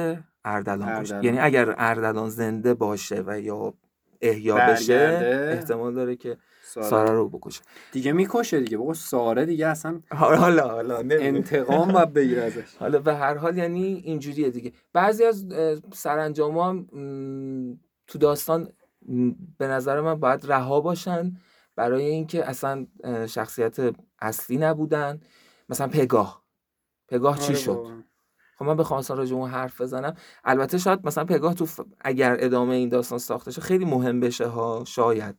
اردلان باشه اردلان. یعنی اگر اردلان زنده باشه و یا احیا بشه. احتمال داره که ساره. ساره رو بکشه دیگه می‌کشه دیگه بابا ساره دیگه اصلا حالا حالا. انتقام باید بگیره ازش حالا به هر حال یعنی اینجوریه دیگه بعضی از سرانجام هم تو داستان به نظر من باید رها باشن برای اینکه اصلا شخصیت اصلی نبودن. مثلا پگاه. پگاه چی آره شد. خب من بخوام مثلا راجع اون حرف بزنم. البته شاید مثلا پگاه تو ف- اگر ادامه این داستان ساخته شه خیلی مهم بشه ها شاید.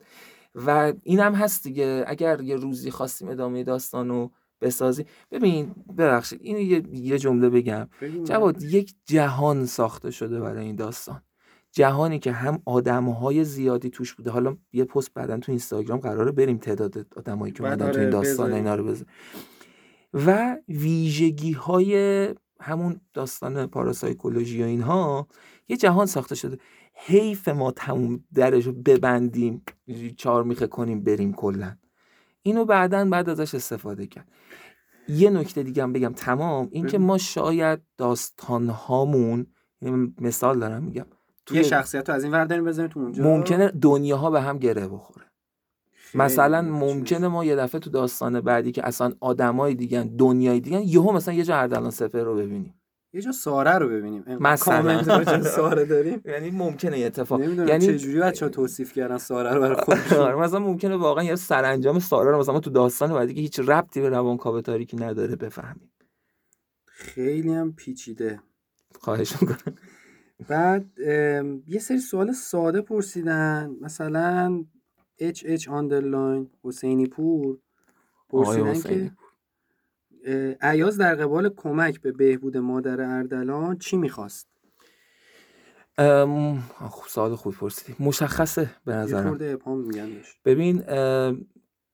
و اینم هست دیگه. اگر یه روزی خواستیم ادامه داستان رو بسازی ببین ببخشید اینو یه, یه جمله بگم. جواد یک جهان ساخته شده برای این داستان. جهانی که هم آدمهای زیادی توش بوده. حالا یه پست بعدا تو اینستاگرام قراره بریم تعداد آدمایی که اومدن تو آره، این داستان. اینا رو بزن و ویژگی های همون داستان پاراسایکولوژی و اینها یه جهان ساخته شده. حیف ما تموم درش رو ببندیم چهار میخه کنیم بریم کلا. اینو بعدا بعد ازش استفاده کرد. یه نکته دیگه هم بگم. تمام. این که بگو. ما شاید داستان هامون مثال دارم میگم. یه شخصیت رو از این ور داریم بزنیم تو اونجا. ممکنه دنیاها به هم گره بخوره. مثلا. ممکنه ما یه دفعه تو داستان بعدی که اصلا آدمای دیگن دنیای دیگن یهو مثلا یه جا اردلان سپر رو ببینیم. یه جا ساره رو ببینیم. مثلا. ساره داریم. یعنی ممکنه یه اتفاق. یعنی چه جوری بچه‌ها توصیف کردن ساره رو برای خودشون. آره، مثلا ممکنه واقعا یه سرانجام سارا رو مثلا تو داستان بعدی که هیچ ربطی به روانکاو تاریکی نداره بفهمیم. خیلی هم پیچیده. خواهش می‌کنم. بعد یه سری سوال ساده پرسیدن. مثلا اچ اچ underline حسینی پور پرسیدن حسینی. که اه، ایاز در قبال کمک به بهبود مادر اردلان چی می‌خواست؟ ام، خب سوال خوب پرسیدی. مشخصه به نظرم. ببین اه،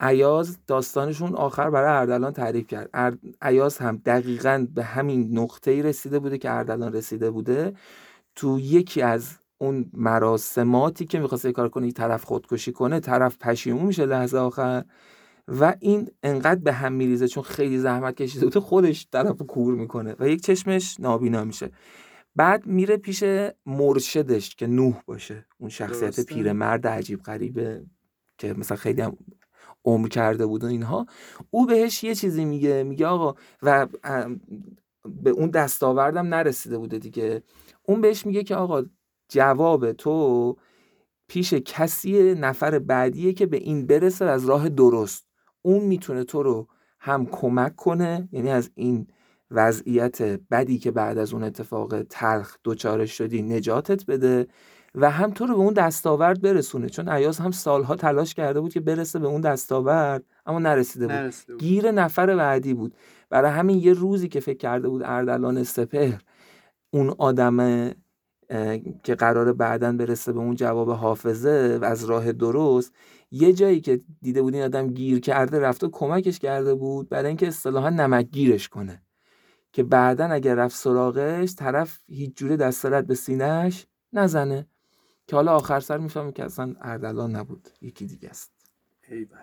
ایاز داستانشون آخر برای اردلان تعریف کرد. ایاز هم دقیقا به همین نقطه ای رسیده بوده که اردلان رسیده بوده. تو یکی از اون مراسماتی که می‌خواسته یه کار کنه طرف خودکشی کنه طرف پشیمون میشه لحظه آخر و این انقدر به هم میریزه چون خیلی زحمت کشیده بوده خودش طرف کور می‌کنه و یک چشمش نابینا میشه. بعد میره پیش مرشدش که نوح باشه اون شخصیت. پیرمرد عجیب غریبه که مثلا خیلی هم عمر کرده بود و اینها. او بهش یه چیزی میگه میگه آقا و به اون دستاوردم نرسیده بوده دیگه. اون بهش میگه که آقا جواب تو پیش کسی نفر بعدیه که به این برسه از راه درست. اون می‌تونه تو رو هم کمک کنه یعنی از این وضعیت بدی که بعد از اون اتفاق تلخ دوچارش شدی نجاتت بده و هم تو رو به اون دستاورد برسونه. چون ایاز هم سالها تلاش کرده بود که برسه به اون دستاورد اما نرسیده بود. نرسیده بود. گیر نفر بعدی بود. برای همین یه روزی که فکر کرده بود اردلان سپهر اون آدم اه، که قراره بعدا برسه به اون جواب حافظه و از راه درست یه جایی که دیده بود این آدم گیر کرده رفته کمکش کرده بود برای اینکه اصطلاحا نمک گیرش کنه. که بعدا اگر رفت سراغش طرف هیچ جوره دست رد به سینهش نزنه. که حالا آخر سر می‌فهمه که اصلا اردلان نبود یکی دیگه است. ایول.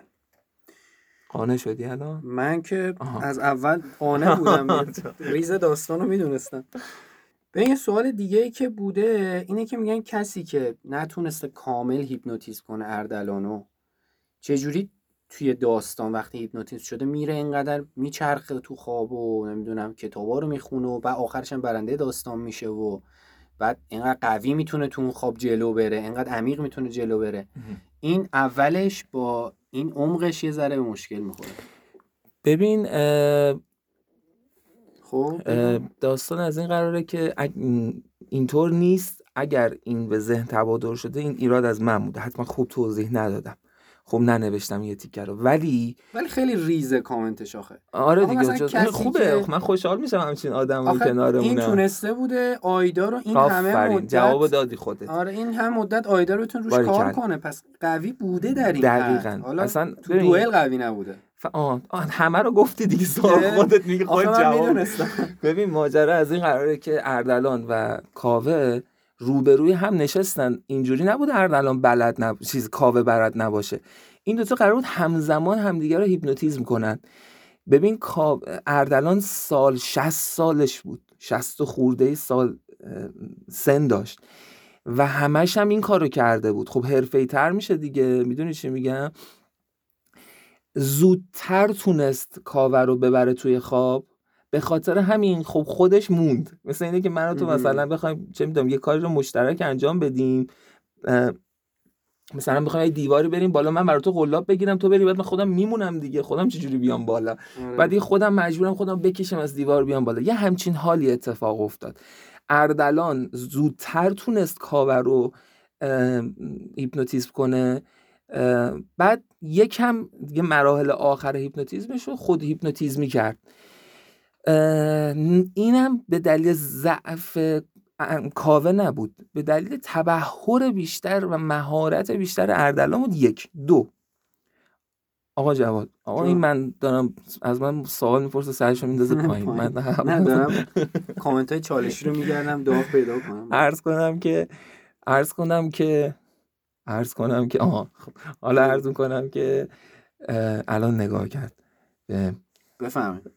قانع شدی الان؟ من که آها. از اول قانع بودم. ریز داستان رو می‌دونستم. به یه سوال دیگه ای که بوده اینه که میگن کسی که نتونسته کامل هیپنوتیزم کنه اردلانو چجوری توی داستان وقتی هیپنوتیزم شده میره اینقدر میچرخه تو خواب و نمی‌دونم کتابا رو می‌خونه و بعد آخرش هم برنده داستان میشه و بعد اینقدر قوی می‌تونه تو اون خواب جلو بره اینقدر عمیق می‌تونه جلو بره. این اولش با این عمقش یه ذره به مشکل می‌خوره. ببین خب داستان از این قراره که اینطور نیست اگر این به ذهن تبادر شده این ایراد از من بوده. حتما خوب توضیح ندادم. خب ننوشتم یه تیکه رو. ولی ولی خیلی ریزه کامنتش آخه. آره دیگه جز- خوبه. که- خب من خوشحال میشم همچین آدم آخه این تونسته بوده آیدا رو این همه مدت جواب دادی خودت. آره این هم مدت آیدا رو بتون روش کار. کنه. پس قوی بوده در این دقیقاً. حالا اصلا تو دوئل قوی نبوده. ف... آه. آه، همه رو گفتی دیگه سوال خودت میگی خود جواب. ببین ماجرا از این قراره که اردلان و کاوه روبروی هم نشستن. اینجوری نبود اردلان بلد نب... چیز کاوه بلد نباشه. این دوتا قرار بود همزمان همدیگه رو هیپنوتیزم کنن. ببین کا- اردلان سال 60 سالش بود. 60 خورده سال سن داشت. و همش هم این کارو کرده بود. خب حرفه‌ای تر میشه دیگه. می‌دونی چی میگم؟ زودتر تونست کاوه رو ببره توی خواب به خاطر همین خب خودش موند مثل اینه که من و تو. مثلا بخوایم چه می‌دونم یه کاری رو مشترک انجام بدیم مثلا می‌خوام یه دیواری بریم بالا من برای تو قلاب بگیرم تو بری بعد من خودم میمونم دیگه خودم چجوری بیام بالا آره. بعد دیگه خودم مجبورم خودم بکشم از دیوار بیام بالا یه همچین حالی اتفاق افتاد اردلان زودتر تونست کاوه رو هیپنوتیزم کنه بعد یکم دیگه مراحل آخر هیپنوتیزمش رو خود هیپنوتیزمی کرد اینم به دلیل ضعف کاوه نبود. به دلیل تبهر بیشتر و مهارت بیشتر اردلان بود. یک. دو. آقا جواد آقا. این من دارم از من سوال می‌پرسه سرشو میندازه پایین. من نه. دارم کامنت های چالشی رو میگردم داغ پیدا کنم. عرض کنم که عرض کنم که عرض کنم که آها خب، حالا عرض کنم که الان نگاه کرد. بفهمید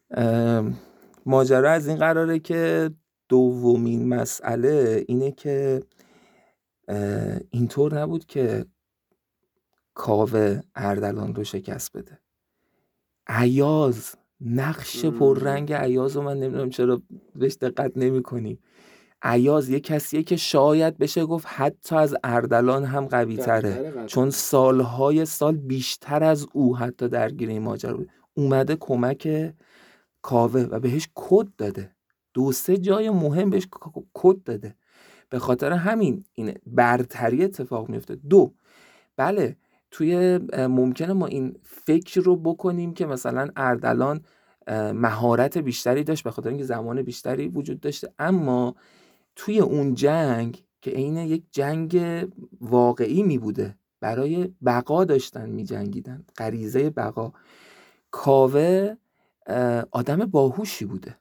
ماجرا از این قراره که دومین مسئله اینه که اینطور نبود که کاوه اردلان رو شکست بده. عیاز نقش. پررنگ عیاز رو من نمی‌دونم چرا بهش دقت نمی کنیم عیاز یه کسیه که شاید بشه گفت حتی از اردلان هم قوی تره. چون سالهای سال بیشتر از او حتی درگیر این ماجرا بود. اومده کمک کاوه و بهش کد داده. دو سه جای مهم بهش کد داده. به خاطر همین این برتری اتفاق میفته دو بله توی ممکنه ما این فکر رو بکنیم که مثلا اردلان مهارت بیشتری داشت به خاطر اینکه زمان بیشتری وجود داشته اما توی اون جنگ که عین یک جنگ واقعی می بوده برای بقا داشتن می جنگیدن غریزه بقا. کاوه آدم باهوشی بوده.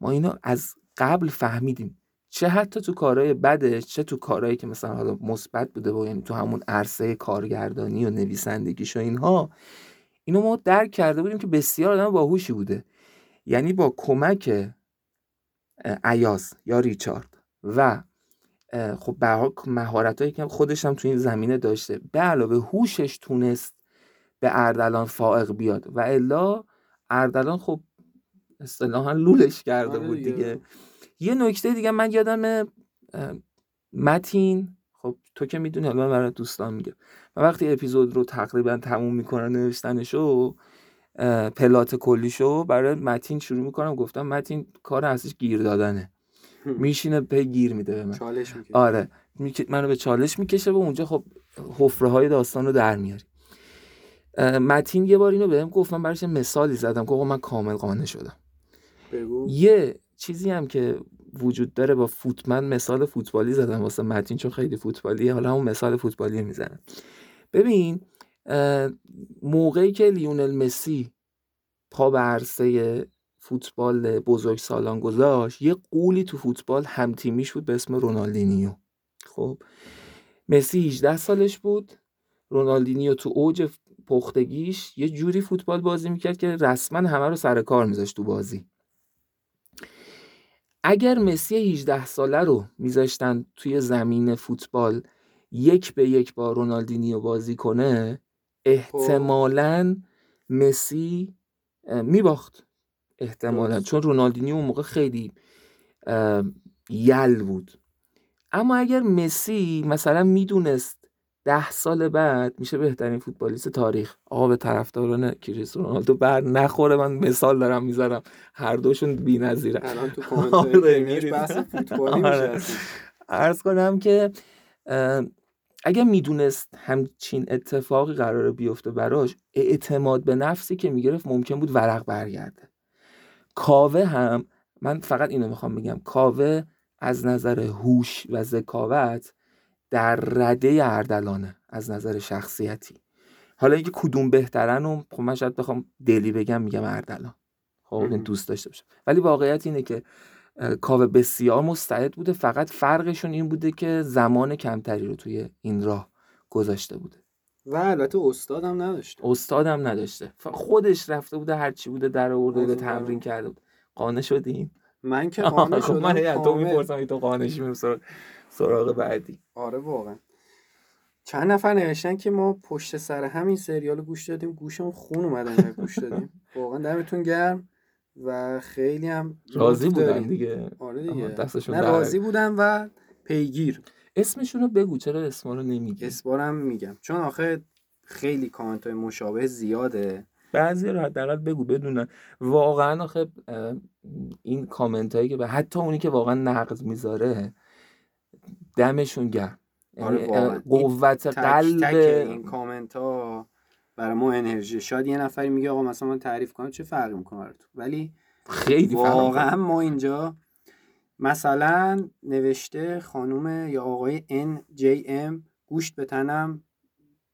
ما اینو از قبل فهمیدیم. چه حتی تو کارهای بدش چه تو کارهایی که مثلا حالا مثبت بوده و یعنی تو همون عرصه کارگردانی و نویسندگیش و اینها اینو ما درک کرده بودیم که بسیار آدم باهوشی بوده. یعنی با کمک اه، ایاز یا ریچارد. و خب به هر حال مهارتایی که خودش هم تو این زمینه داشته. به علاوه هوشش تونست به اردلان فائق بیاد و الا اردلان خب اصطلاحا لولش کرده آره بود دیگه. دیگه. یه نکته دیگه من یادم متین خب تو که می‌دونی حالا من برای دوستان میگم. من وقتی اپیزود رو تقریبا تموم می‌کنم نوشتنشو پلات کلیشو برای متین شروع می‌کنم. گفتم متین کار اصلیش گیر دادنه. میشینه پی گیر میده به من. چالش می‌کشه. آره. منو به چالش می‌کشه و اونجا خب حفره های داستان رو در میاری. متین یه بار اینو بهم گفت من براش مثالی زدم. که آقا من کامل قانع شدم. بگو. یه چیزی هم که وجود داره با فوت من مثال فوتبالی زدم واسه متین چون خیلی فوتبالیه. حالا همون مثال فوتبالی می‌زنم. ببین موقعی که لیونل مسی پا به عرصه فوتبال بزرگ سالان گذاشت یه قولی تو فوتبال همتیمیش بود به اسم رونالدینیو. خب مسی 18 سالش بود رونالدینیو تو اوج پختگیش یه جوری فوتبال بازی می‌کرد که رسما همه رو سر کار میذاشت تو بازی. اگر مسی 18 ساله رو میذاشتن توی زمین فوتبال یک به یک با رونالدینیو بازی کنه احتمالا مسی میباخت. احتمالا. چون رونالدینیو اون موقع خیلی یل بود. اما اگر مسی مثلا می‌دونست ده سال بعد میشه بهترین فوتبالیست تاریخ. آقا به طرفداران کریستیانو رونالدو بر نخوره من مثال دارم می‌ذارم هر دوشون بی‌نظیره. الان تو آره، کامنت. بحث فوتبالی میشه آره. عرض کنم که اگر می‌دونست همچین اتفاقی قراره بیفته براش اعتماد به نفسی که می‌گرفت ممکن بود ورق برگرده. کاوه هم من فقط اینو می‌خوام بگم کاوه از نظر هوش و ذکاوت در رده اردلانه از نظر شخصیتی. حالا اینکه کدوم بهترن و خب من شاید بخوام دلی بگم میگم اردلان. خب این مهم. دوست داشته باشم. ولی واقعیت اینه که کاوه بسیار مستعد بوده فقط فرقشون این بوده که زمان کمتری رو توی این راه گذاشته بوده. و البته استادم نداشت استادم نداشته. خودش رفته بوده هرچی بوده در آورده بوده تمرین. کرده بود. قانع شدیم من که قانع خب من شدم از تو. می‌پرسم تو قانع شی میریم سراغ سراغ بعدی. آره واقعا. چند نفر نوشتن که ما پشت سر همین سریال گوش دادیم. گوشمون خون اومد گوش دادیم. واقعا دمتون گرم و خیلی هم راضی بودن. دیگه. آره دیگه. دستشون نه راضی بودن و پیگیر. اسمشون رو بگو چرا اسما رو نمیگی؟ اسبارم میگم. چون آخه خیلی کامنت های مشابه زیاده. بعضی رو حداقل بگو بدونن. واقعا آخه این کامنت هایی که به حتی اونی که واقعا نقد می‌ذاره دمشون گرم. آره یعنی قوت تک قلب تک این کامنت ها برای ما انرژی. شاید یه نفری میگه آقا مثلا من تعریف کنم چه فرقی می‌کنه براتون. ولی خیلی واقعا ما اینجا مثلا نوشته خانوم یا آقای NJM گوشت به تنم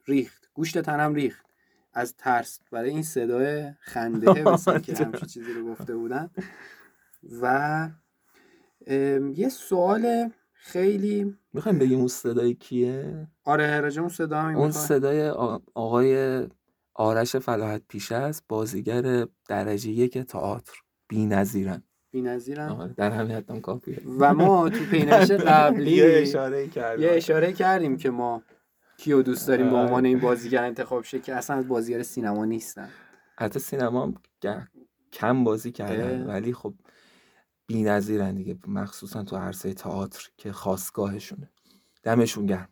ریخت گوشت تنم ریخت. از ترس برای این صدای خنده مثلا که همچین چیزی رو گفته بودن. و ام، یه سوال خیلی می‌خوایم بگیم اون صدای کیه؟ آره راجع اون صدا هم اون؟ صدای آقای آرش فلاحت پیش است بازیگر درجه یک تئاتر بی‌نظیرن. بی‌نظیرم. آره، در همین حد هم کافیه. و ما تو پینش قبلی یه اشاره کردم. یه اشاره کردیم که ما کیو دوست داریم به آره. عنوان این بازیگر انتخاب شه که اصلا از بازیگر سینما نیستن. حتی سینما هم کم بازی کردن. ولی خب بی‌نظیرن دیگه. مخصوصا تو عرصه تئاتر که خاصگاهشونه دمشون گرم.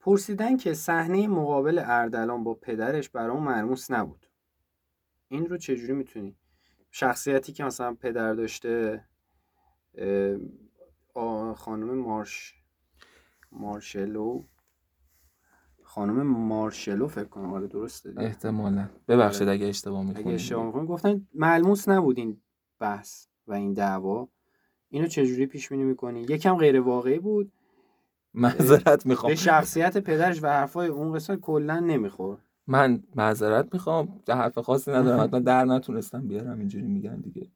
پرسیدن که صحنه مقابل اردلان با پدرش برام مرموس نبود. این رو چجوری می‌تونی؟ شخصیتی که مثلا پدر داشته خانم مارش مارشلو. خانم مارشلو فکر کنم. آره درسته. دیگه. احتمالا. ببخشید آره. اگه اشتباه اگه می‌کنیم اشتباه می‌کنم گفتن ملموس نبود این بحث و این دعوا. اینو چجوری پیش بینی می‌کنی؟ یکم غیر واقعی بود. معذرت می‌خوام. به شخصیت پدرش و حرفای اون قسمت کلا نمیخور من معذرت می‌خوام حرف خاصی ندارم حتما در نتونستم بیارم اینجوری میگن دیگه.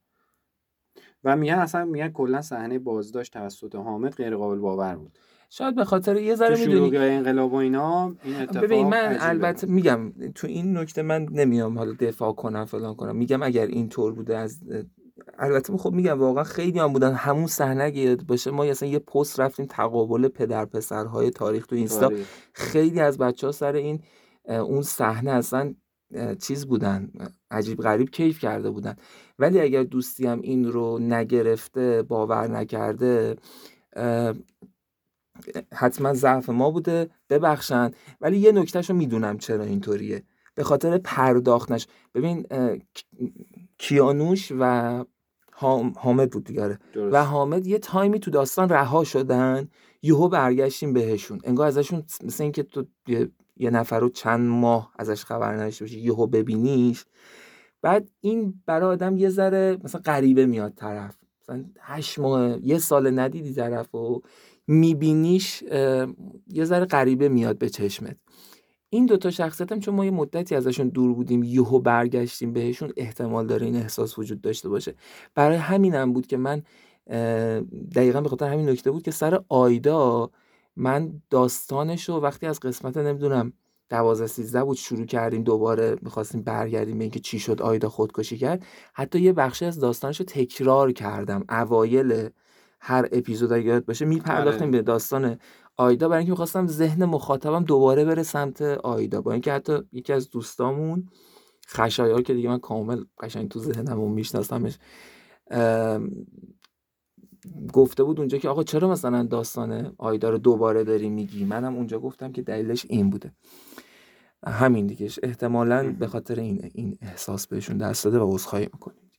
و میگن اصلا میگن کلا صحنه بازداشت توسط حامد غیر قابل باور بود. شاید به خاطر یه ذره می‌دونی. انقلاب و اینا این اتفاق ببین من عجیبه. البته میگم تو این نکته من نمیام حالا دفاع کنم فلان کنم. میگم اگر این طور بوده از البته خب میگم واقعا خیلی هم بودن. همون صحنه اگه یاد باشه ما اصلا یه پست رفتیم تقابل پدر پسرهای تاریخ تو اینستا. خیلی از بچه ها سر این اون صحنه اصلا چیز بودن عجیب غریب کیف کرده بودن. ولی اگر دوستی هم این رو نگرفته باور نکرده حتما ضعف ما بوده. ببخشن. ولی یه نکتهش رو می‌دونم چرا اینطوریه. به خاطر پرداختنش. ببین کیانوش و حام- حامد بود دیگه آره. و حامد یه تایمی تو داستان رها شدن. یهو برگشتیم بهشون. انگار ازشون مثل اینکه تو یه, نفر رو چند ماه ازش خبر نداشته باشی یهو ببینیش. بعد این برای آدم یه ذره مثلا غریبه میاد طرف. مثلا هشت ماه یه سال ندیدی طرف و میبینیش یه ذره غریبه میاد به چشمت. این دوتا شخصیت هم چون ما یه مدتی ازشون دور بودیم یهو برگشتیم بهشون احتمال داره این احساس وجود داشته باشه. برای همینم بود که من دقیقا به خاطر همین نکته بود که سر آیدا من داستانش رو وقتی از قسمت نمی‌دونم دوازده سیزده بود شروع کردیم دوباره می‌خواستیم برگردیم به اینکه چی شد آیدا خودکشی کرد. حتی یه بخشی از داستانش رو تکرار کردم. اوایل هر اپیزود اگه یاد باشه میپرداختیم آره. به داستان آیدا. برای اینکه می‌خواستم ذهن مخاطبم دوباره بره سمت آیدا. با اینکه حتی یکی از دوستامون خشایار که دیگه من کامل قشنگ تو ذهنم اون میشناسمش گفته بود اونجا که آقا چرا مثلا داستان آیدا رو دوباره داری میگی؟ منم اونجا گفتم که دلیلش این بوده. همین دیگه. احتمالا به خاطر این این احساس بهشون دست داده و عذرخواهی می‌کنیم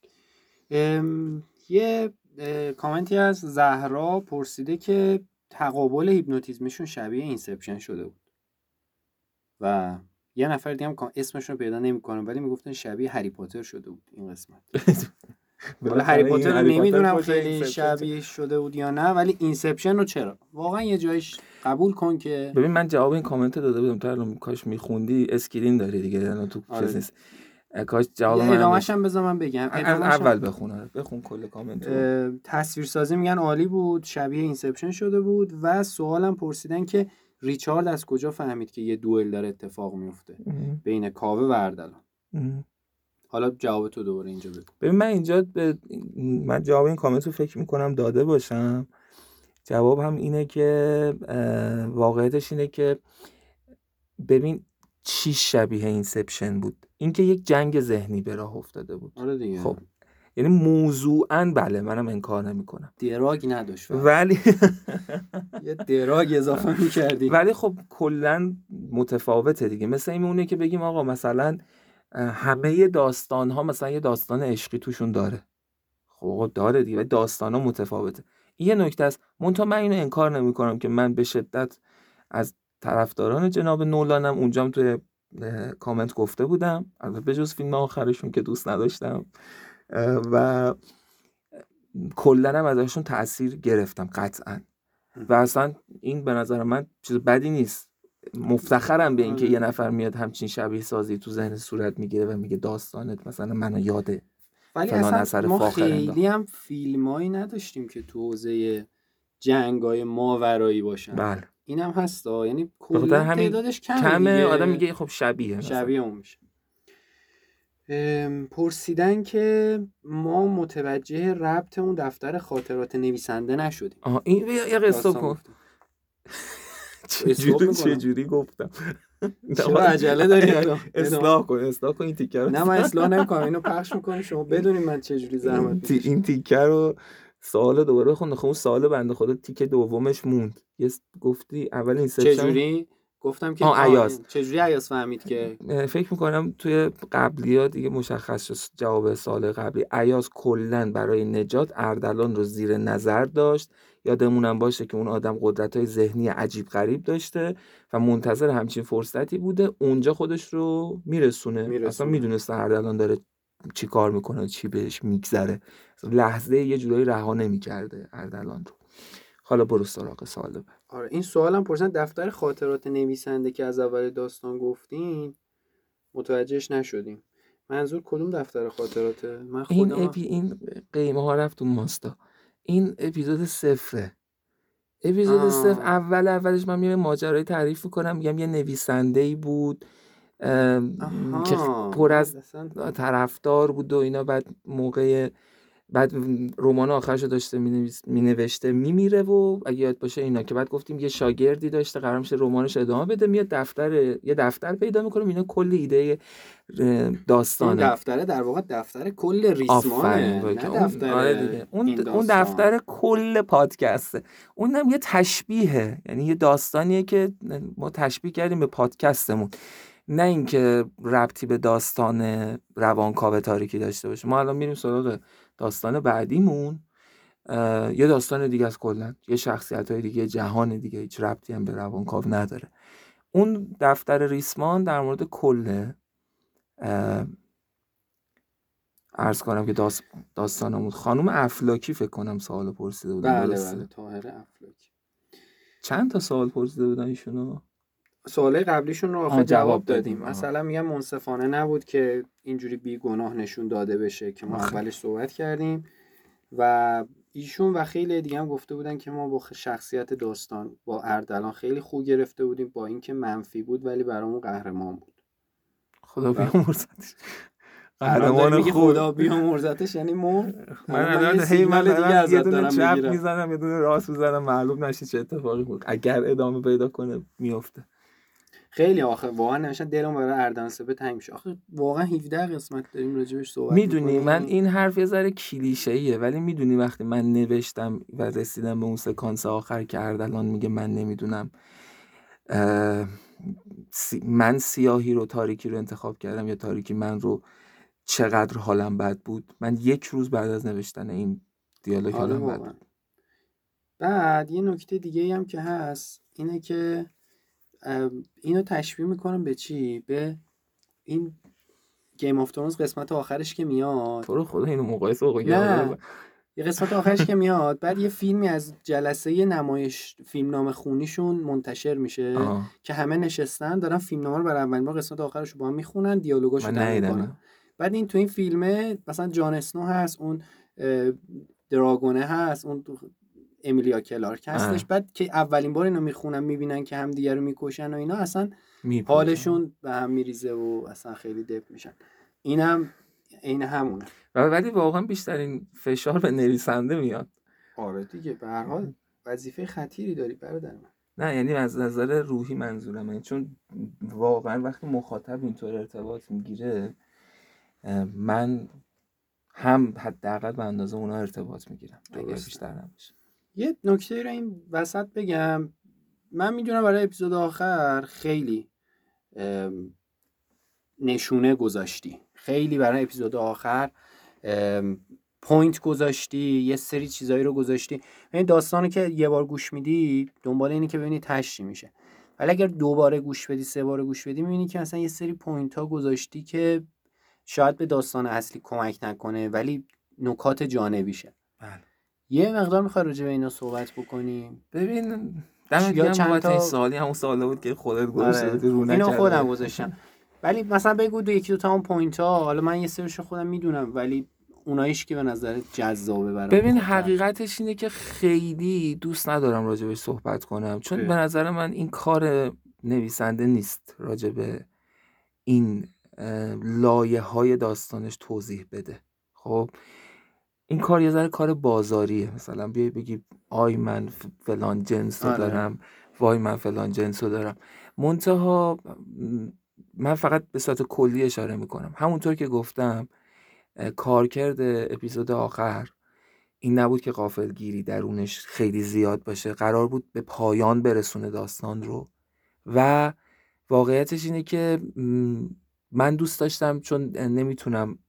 ام، یه اه، کامنتی از زهرا پرسیده که تقابل هیپنوتیزمشون شبیه Inception شده بود. و یه نفر دیگه هم اسمشون رو پیدا نمی‌کنم ولی می‌گفتن شبیه هری پاتر شده بود این قسمت. حالا هری پاتر رو نمی‌دونم خیلی شبیه شده بود یا نه ولی Inception رو چرا واقعا یه جایش قبول کن که ببین من جواب این کامنت داده بودم تو الان کاش میخوندی screen داری دیگه الان تو آره. چیز نیست اه، کاش جواب من ادامهش هم بذار من بگم از اول بخون آره. بخون کل کامنت رو اه، تصویرسازی میگن عالی بود شبیه Inception شده بود و سوالم پرسیدن که ریچارد از کجا فهمید که یه دوئل داره اتفاق میفته بین کاوه و اردلان. حالا جواب تو دوباره اینجا بگو ببین من اینجا به من جواب این کامنت رو فکر می‌کنم داده باشم. جواب هم اینه که واقعیتش اینه که ببین چی شبیه Inception بود. اینکه یک جنگ ذهنی به راه افتاده بود. آره دیگه. خب یعنی موضوعا بله منم انکار نمی‌کنم. drug نداشت ولی یه drug اضافه می‌کردی. ولی خب کلا متفاوته دیگه. مثل این اونه که بگیم آقا مثلا همه داستان ها مثلا یه داستان عشقی توشون داره. خب داره دیگه داستان ها متفاوته. این یه نکته است منتها من اینو انکار نمی‌کنم که من به شدت از طرفداران جناب نولانم اونجام توی کامنت گفته بودم. البته به جز فیلم آخرشون که دوست نداشتم. و کلا هم ازشون تاثیر گرفتم قطعا. و اصلا این به نظر من چیز بدی نیست. مفتخرم به اینکه یه نفر میاد همچین شبیه سازی تو ذهن صورت می‌گیره و میگه داستانت مثلا منو یاده. ولی اصلا ما خیلی هم فیلمایی نداشتیم که تو حوزه جنگای ماورایی باشن. بله. اینم هستا یعنی کلا تعدادش کمه, کمه آدم میگه خب شبیه شبیه اون میشه. پرسیدن که ما متوجه ربط اون دفتر خاطرات نویسنده نشدیم. آه این یه قصه کن. چجوری چجوری گفتم؟ چرا عجله داری اصلاح کن اصلاح کن این تیکر رو. نه من اصلاح نمی‌کنم. اینو پخش می‌کنم شما بدونید من چجوری زحمت این تیکر رو سوال دوباره بخون. خب اون سوال بنده خدا تیک دومش موند. یه گفتی اول این چجوری گفتم که ایاز چجوری ایاز فهمید که؟ فکر می‌کنم توی قبلی ها دیگه مشخص شد جواب سال قبلی. ایاز کلا برای نجات اردلان رو زیر نظر داشت. یادمونم باشه که اون آدم قدرت های ذهنی عجیب غریب داشته و منتظر همچین فرصتی بوده اونجا خودش رو میرسونه, میرسونه. اصلا می‌دونسته اردلان داره چی کار می‌کنه چی بهش میگذره. لحظه یه جورایی رها نمی‌کرده اردلان رو. حالا برو سراغ سوال بعد آره این سوالم پرسن دفتر خاطرات نویسنده که از اول داستان گفتین متوجهش نشدیم. منظور کدوم دفتر خاطراته؟ من خودم این اپی این قیمه ها رفت اون ماستا. این اپیزود صفره. اپیزود صفر اول اولش من میام ماجرای تعریف می‌کنم میگم یه نویسنده ای بود که پر از طرفدار بود و اینا بعد موقع بعد رمان آخرش رو داشته می نوشته می میره و اگه یاد باشه اینا که بعد گفتیم یه شاگردی داشته قرار میشه رمانش ادامه بده میاد دفتر یه دفتر پیدا می‌کنه اینا کل ایده داستانه. این دفتره در واقع دفتر کل ریسمانه دفتر آره دیگه. اون, اون دفتر کل پادکسته. اونم یه تشبیهه یعنی یه داستانیه که ما تشبیه کردیم به پادکستمون. نه اینکه ربطی به داستان روانکاو تاریکی داشته باشه. ما الان میریم سراغ داستان بعدیمون یه داستان دیگه از کلا. یه شخصیت های دیگه جهان دیگه هیچ ربطی هم به روانکاو نداره. اون دفتر ریسمان در مورد کل ارز کنم که داست داستانمون. خانم افلاکی فکر کنم سوال پرسیده بودن بله بله طاهر افلاکی. چند تا سوال پرسیده بودن ایشونو؟ سوالای قبلیشون رو آخه جواب دادیم. مثلا میگم منصفانه نبود که اینجوری بیگناه نشون داده بشه که ما اولش صحبت کردیم. و ایشون و خیلی دیگه هم گفته بودن که ما با شخصیت داستان با اردلان خیلی خوب گرفته بودیم با اینکه منفی بود ولی برامون قهرمان بود. خدا بیامرزتش قهرمان خوب. خدا بیامرزتش یعنی مر من الان هی من دیگه یه دونه چپ می‌زنم یه دونه راست می‌زنم معلوم نشه چه اتفاقی بود. اگر ادامه پیدا کنه میفته خیلی آخه واقعا نمیشه دلم برای اردنسه به تنگ میشه. آخه واقعا 17 قسمت داریم راجبش صحبت می‌دونی من این حرف یه ذره کلیشه ایه ولی می‌دونی وقتی من نوشتم و رسیدم به اون سکانس آخر که اردلان میگه من نمی‌دونم من سیاهی رو تاریکی رو انتخاب کردم یا تاریکی من رو چقدر حالم بد بود؟ من یک روز بعد از نوشتن این دیالوگ آره حالم بد بود. بعد یه نکته دیگه هم که هست اینه که اینو تشبیه می‌کنم به چی؟ به این Game of Thrones قسمت آخرش که میاد. تو رو خدا اینو مقایسه بکن نه. یه قسمت آخرش که میاد بعد یه فیلمی از جلسه نمایش فیلم‌نامه خونیشون منتشر میشه که همه نشستن دارن فیلم نامه رو برای اولین بار قسمت آخرش رو با هم می‌خونن دیالوگاشو می‌کنن. بعد این تو این فیلمه مثلا جان اسنو هست اون دراگونه هست اون امیلیا کلارک هستش. بعد که اولین بار اینو می‌خونن می‌بینن که هم دیگه رو می‌کشن و اینا اصلا حالشون به هم میریزه و اصلا خیلی دپ میشن. اینم عین همونه. ولی واقعا بیشترین فشار به نویسنده میاد. آره دیگه به هر حال وظیفه خطیری داری برادر من. نه یعنی از نظر روحی منظورم چون واقعا وقتی مخاطب اینطور ارتباط می‌گیره من هم حداقل به اندازه اونا ارتباط می‌گیرم اگر. بیشتر نباشه. یه نکته رو این وسط بگم. من می‌دونم برای اپیزود آخر خیلی نشونه گذاشتی. خیلی برای اپیزود آخر point گذاشتی یه سری چیزایی رو گذاشتی. این داستانی که یه بار گوش میدی دنبال اینی که ببینی تش چی میشه. ولی اگر دوباره گوش بدی سه بار گوش بدی می‌بینی که مثلا یه سری point ها گذاشتی که شاید به داستان اصلی کمک نکنه ولی نکات جانبیشه. بله. یه مقدار می‌خوای راجع به اینا صحبت بکنیم. ببین دمت گرم بابت تا- این سوالی. همون سوالا بود که خودت گذاشته. بودی رو اینو. خودم گذاشتم. ولی مثلا بگو دو یکی دو تا اون point ها حالا من یه سریشو خودم می‌دونم ولی اوناییش که به نظر جذابه برام. ببین حقیقتش اینه که خیلی دوست ندارم راجبش صحبت کنم. چون اه. به نظر من این کار نویسنده نیست راجب این لایه های داستانش توضیح بده. خب؟ این کار یه ذره کار بازاریه. مثلا بیای بگی آی من فلان جنس رو آره. دارم وای من فلان جنس رو دارم. منتها من فقط به صورت کلی اشاره می‌کنم. همونطور که گفتم کارکرد اپیزود آخر این نبود که غافلگیری درونش خیلی زیاد باشه. قرار بود به پایان برسونه داستان رو. و واقعیتش اینه که من دوست داشتم چون نمی‌تونم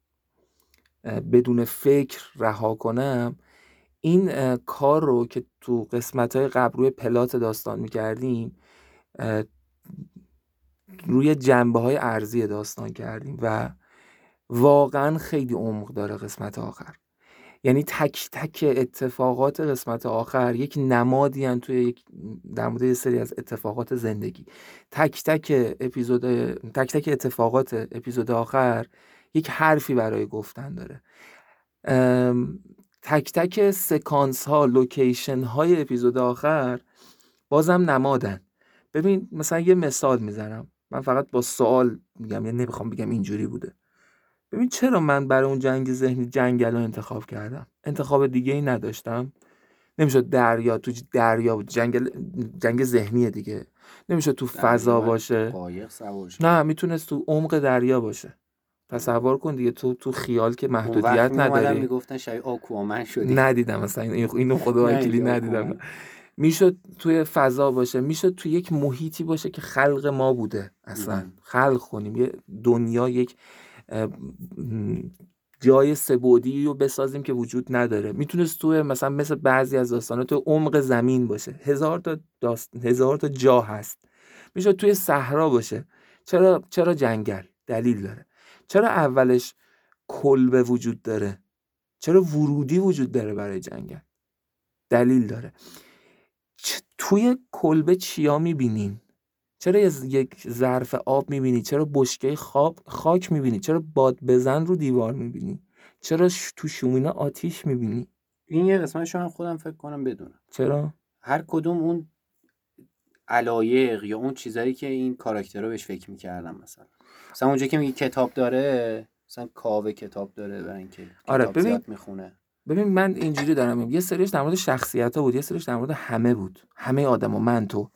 بدون فکر رها کنم این کار رو که تو قسمت های قبل روی پلات داستان می‌کردیم روی جنبه های ارزی داستان کردیم و واقعا خیلی عمق داره قسمت آخر. یعنی تک تک اتفاقات قسمت آخر یک نمادی هن توی یک در مورد سری از اتفاقات زندگی. تک تک اپیزود تک تک اتفاقات اپیزود آخر یک حرفی برای گفتن داره. تک تک سکانس ها لوکیشن های اپیزود آخر بازم نمادن. ببین مثلا یه مثال می‌زنم. من فقط با سوال میگم یعنی نمی‌خوام بگم اینجوری بوده. ببین چرا من برای اون جنگ ذهنی جنگل رو انتخاب کردم؟ انتخاب دیگه ای نداشتم. نمی‌شد دریا تو دریا بود. جنگل جنگ ذهنیه دیگه. نمی‌شد تو فضا باشه. قایق سوار. نه می‌تونست تو عمق دریا باشه. تصور کن دیگه تو تو خیال که محدودیت نداری. می‌گفتن شبیه آکوامن شدی ندیدم مثلا این- اینو خدا وکیلی ندیدم. می‌شد توی فضا باشه می‌شد توی یک محیطی باشه که خلق ما بوده اصلا. خلق کنیم. یه دنیا یک جای سبودی رو بسازیم که وجود نداره. می‌تونست توی مثلا مثل بعضی از داستانات تو عمق زمین باشه. هزار تا داست... هزار تا جا هست. می‌شد توی صحرا باشه. چرا چرا جنگل؟ دلیل داره. چرا اولش کلبه وجود داره؟ چرا ورودی وجود داره برای جنگل؟ دلیل داره. چ- توی کلبه چیا می‌بینین؟ چرا یک ظرف آب می‌بینی؟ چرا بشکه خواب خاک می‌بینی؟ چرا باد بزن رو دیوار می‌بینی؟ چرا ش- تو شومینه آتیش می‌بینی؟ این یه قسمتش رو هم خودم فکر کنم بدونم. چرا؟ هر کدوم اون علایق یا اون چیزایی که این کاراکترها بهش فکر می‌کردم مثلا. مثلا اونجا که میگه کتاب داره مثلا کاوه کتاب داره برای اینکه آره، ببین. زیاد می‌خونه. ببین من اینجوری دارم میگم. یه سریش در مورد شخصیت ها بود یه سریش در مورد همه بود. همه آدم و من تو.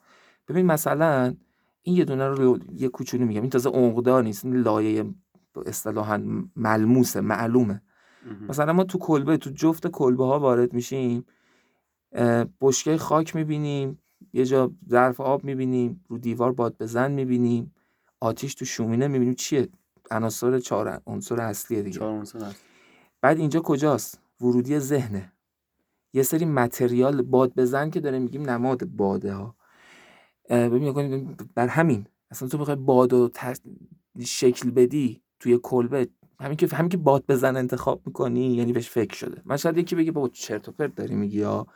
ببین مثلا این یه دونه رو یه کوچولو میگم. این تازه عقدار نیست این لایه اصطلاحا ملموسه معلومه. مثلا ما تو کلبه تو جفت کلبه ها وارد میشیم بشکه خاک می‌بینیم یه جا ظرف آب می‌بینیم رو دیوار باد بزن می‌بینیم. آتیش تو شومینه می‌بینیم چیه؟ عناصر چهار عنصر اصلیه دیگه. چهار عنصر بعد اینجا کجاست؟ ورودی ذهنه. یه سری متریال باد بزن که داره میگیم نماد باده ها. ببین بر همین. اصلا تو بخوای باد و شکل بدی توی کلبه همین که همین که باد بزن انتخاب می‌کنی یعنی بهش فکر شده. من شاید یکی بگه بابا چرت و پرت داری میگی یا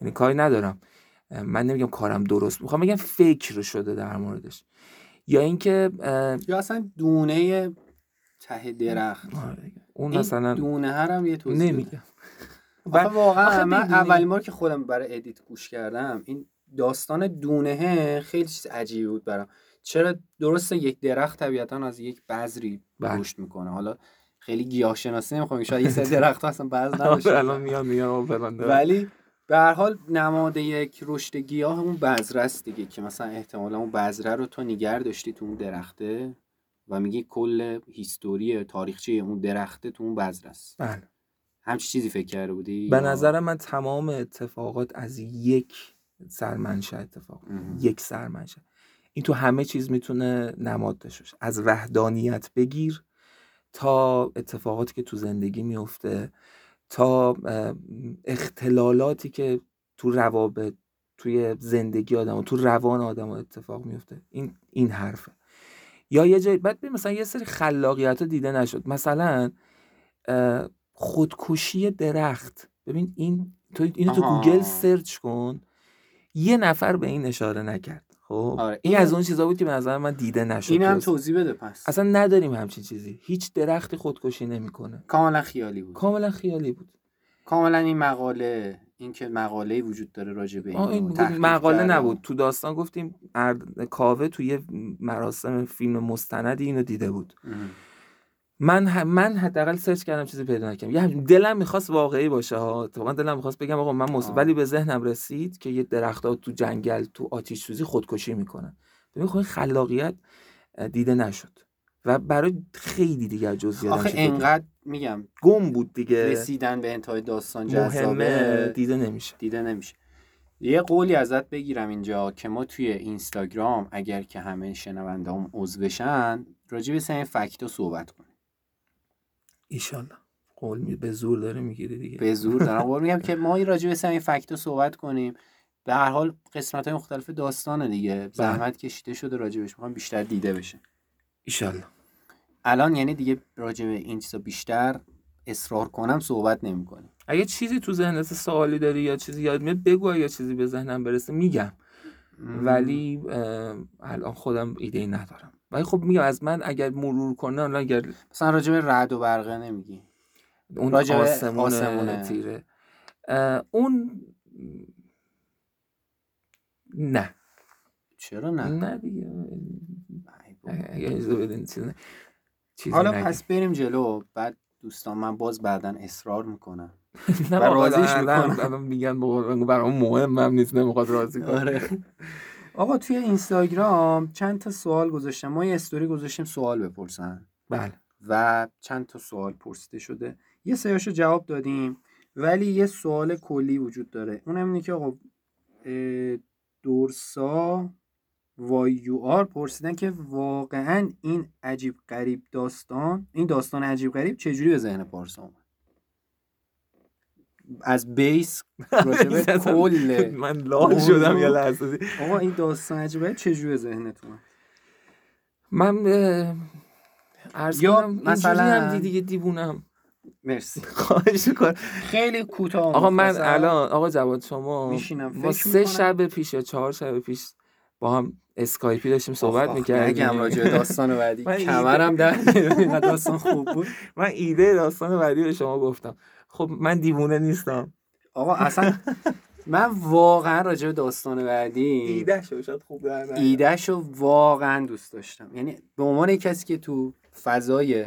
یعنی کاری ندارم. من نمیگم کارم درست می‌خوام بگم فکر شده در موردش. یا اینکه یا اصلا دونه ته درخت آره، اون این مثلا دونه هر هم یه توضیح. نمیگم واقعا من اولین بار که خودم برای ادیت گوش کردم این داستان دونه خیلی چیز عجیبی بود برام چرا درسته یک درخت طبیعتا از یک بذری بله. رشد می‌کنه حالا خیلی گیاه شناسی نمی‌خوام شاید یه سری درخت اصلا بذر آره، نداشته الان فلان داره. ولی به هر حال نماد یک رشد گیاه اون بذره است دیگه که مثلا احتمالا اون بذره رو تو نگر داشتی تو اون درخته و میگی کل هیستوری تاریخچه اون درخته تو اون بذره است. بله. همچی چیزی فکر کرده بودی به نظر من تمام اتفاقات از یک سرمنشأ اتفاق. مهم. یک سرمنشأ. این تو همه چیز می‌تونه نماد داشته باشه. از وحدانیت بگیر تا اتفاقاتی که تو زندگی میفته. تا اختلالاتی که تو روابط توی زندگی آدم و تو روان آدم اتفاق میفته. این این حرفه. یا یه جای بعد مثلا یه سری خلاقیت دیده نشد. مثلا خودکشی درخت. ببین این تو اینو تو. Google search کن یه نفر به این اشاره نکرد. خب. آره، این این- از اون چیزا بود که به نظر من دیده نشد این هم تو- توضیح بده پس. اصلا نداریم همچین چیزی. هیچ درختی خودکشی نمی‌کنه. کاملا خیالی بود. کاملا خیالی بود. کاملا این مقاله این که مقاله وجود داره راجع به این. تحقیق مقاله کردم. نبود. تو داستان گفتیم ارد... کاوه توی مراسم فیلم مستندی اینو دیده بود. مهم. من ه... من حداقل سرچ کردم چیزی پیدا نکردم. یه دلم می‌خواست واقعی باشه ها. اتفاقا دلم می‌خواست بگم آقا من. آه. ولی به ذهنم رسید که یه درختها تو جنگل تو آتیش سوزی خودکشی می‌کنن. ببین خب خلاقیت دیده نشد. و برای خیلی دیگر جزئیات آخه انقدر میگم گم بود دیگه. رسیدن به انتهای داستان جذابه دیده نمیشه. دیده نمیشه. یه قولی ازت بگیرم اینجا که ما توی اینستاگرام اگر که همه شنونده هم عضو بشن راجع به این فکت رو صحبت کنیم ایشالله قول می به زور داره می‌گیری دیگه. به زور دارم قول میگم که ما راجع به این فکت رو صحبت کنیم. به هر حال قسمت های مختلف داستانه دیگه. زحمت کشیده شده راجبش. می‌خوام بیشتر دیده بشه. ایشالله. الان یعنی دیگه راجع به این چیزا بیشتر اصرار کنم صحبت نمی کنیم اگه چیزی تو ذهنت سوالی داری یا چیزی یاد میاد بگو یا چیزی به ذهنم برسه. میگم. ولی الان خودم ایده ای ندارم. ولی خب میگم از من اگر مرور کنه الان اگر مثلا راجع به رعد و برقه نمیگی. اون راجع به آسمون آسمونه. تیره. اون نه. چرا نه؟ نه دیگه. چیزی حالا. پس بریم جلو. بعد دوستان من باز بعدا اصرار می‌کنم. نه راضیش می‌کنم. میگن برام مهم هم نیست نمی‌خواد راضی کنه. آره. آقا توی اینستاگرام چند تا سوال گذاشتم. ما یه استوری گذاشتیم سوال بپرسن. بله. و چند تا سوال پرسیده شده. یه سریاشو جواب دادیم ولی یه سوال کلی وجود داره. اونم اینه که آقا دورسا وای یو آر پرسیدن که واقعا این عجیب غریب داستان این داستان عجیب غریب چجوری به ذهن پارسا اومد؟ از بیس راجبه کل من لال. شدم یه لحظه. آقا این داستان عجیب غریب چجوری به ذهنت اومد من عرض یا کنم مثلا- هم دی- دیگه دیوونم. مرسی. خواهش می‌کنم. خیلی کوتاه آقا من. الان آقا جواد شما میشینم. ما سه. شب پیش یا چهار شب پیش با هم اسکایپی داشتیم صحبت می‌کردیم. نگم راجع داستان بعدی. کمرم در داستان خوب بود. من ایده داستان بعدی به شما گفتم. خب من دیوونه نیستم آقا اصلا من واقعا راجع به داستان بعدی ایده شو شاید خوب در. ایدهشو واقعا دوست داشتم یعنی به عنوان کسی که تو فضای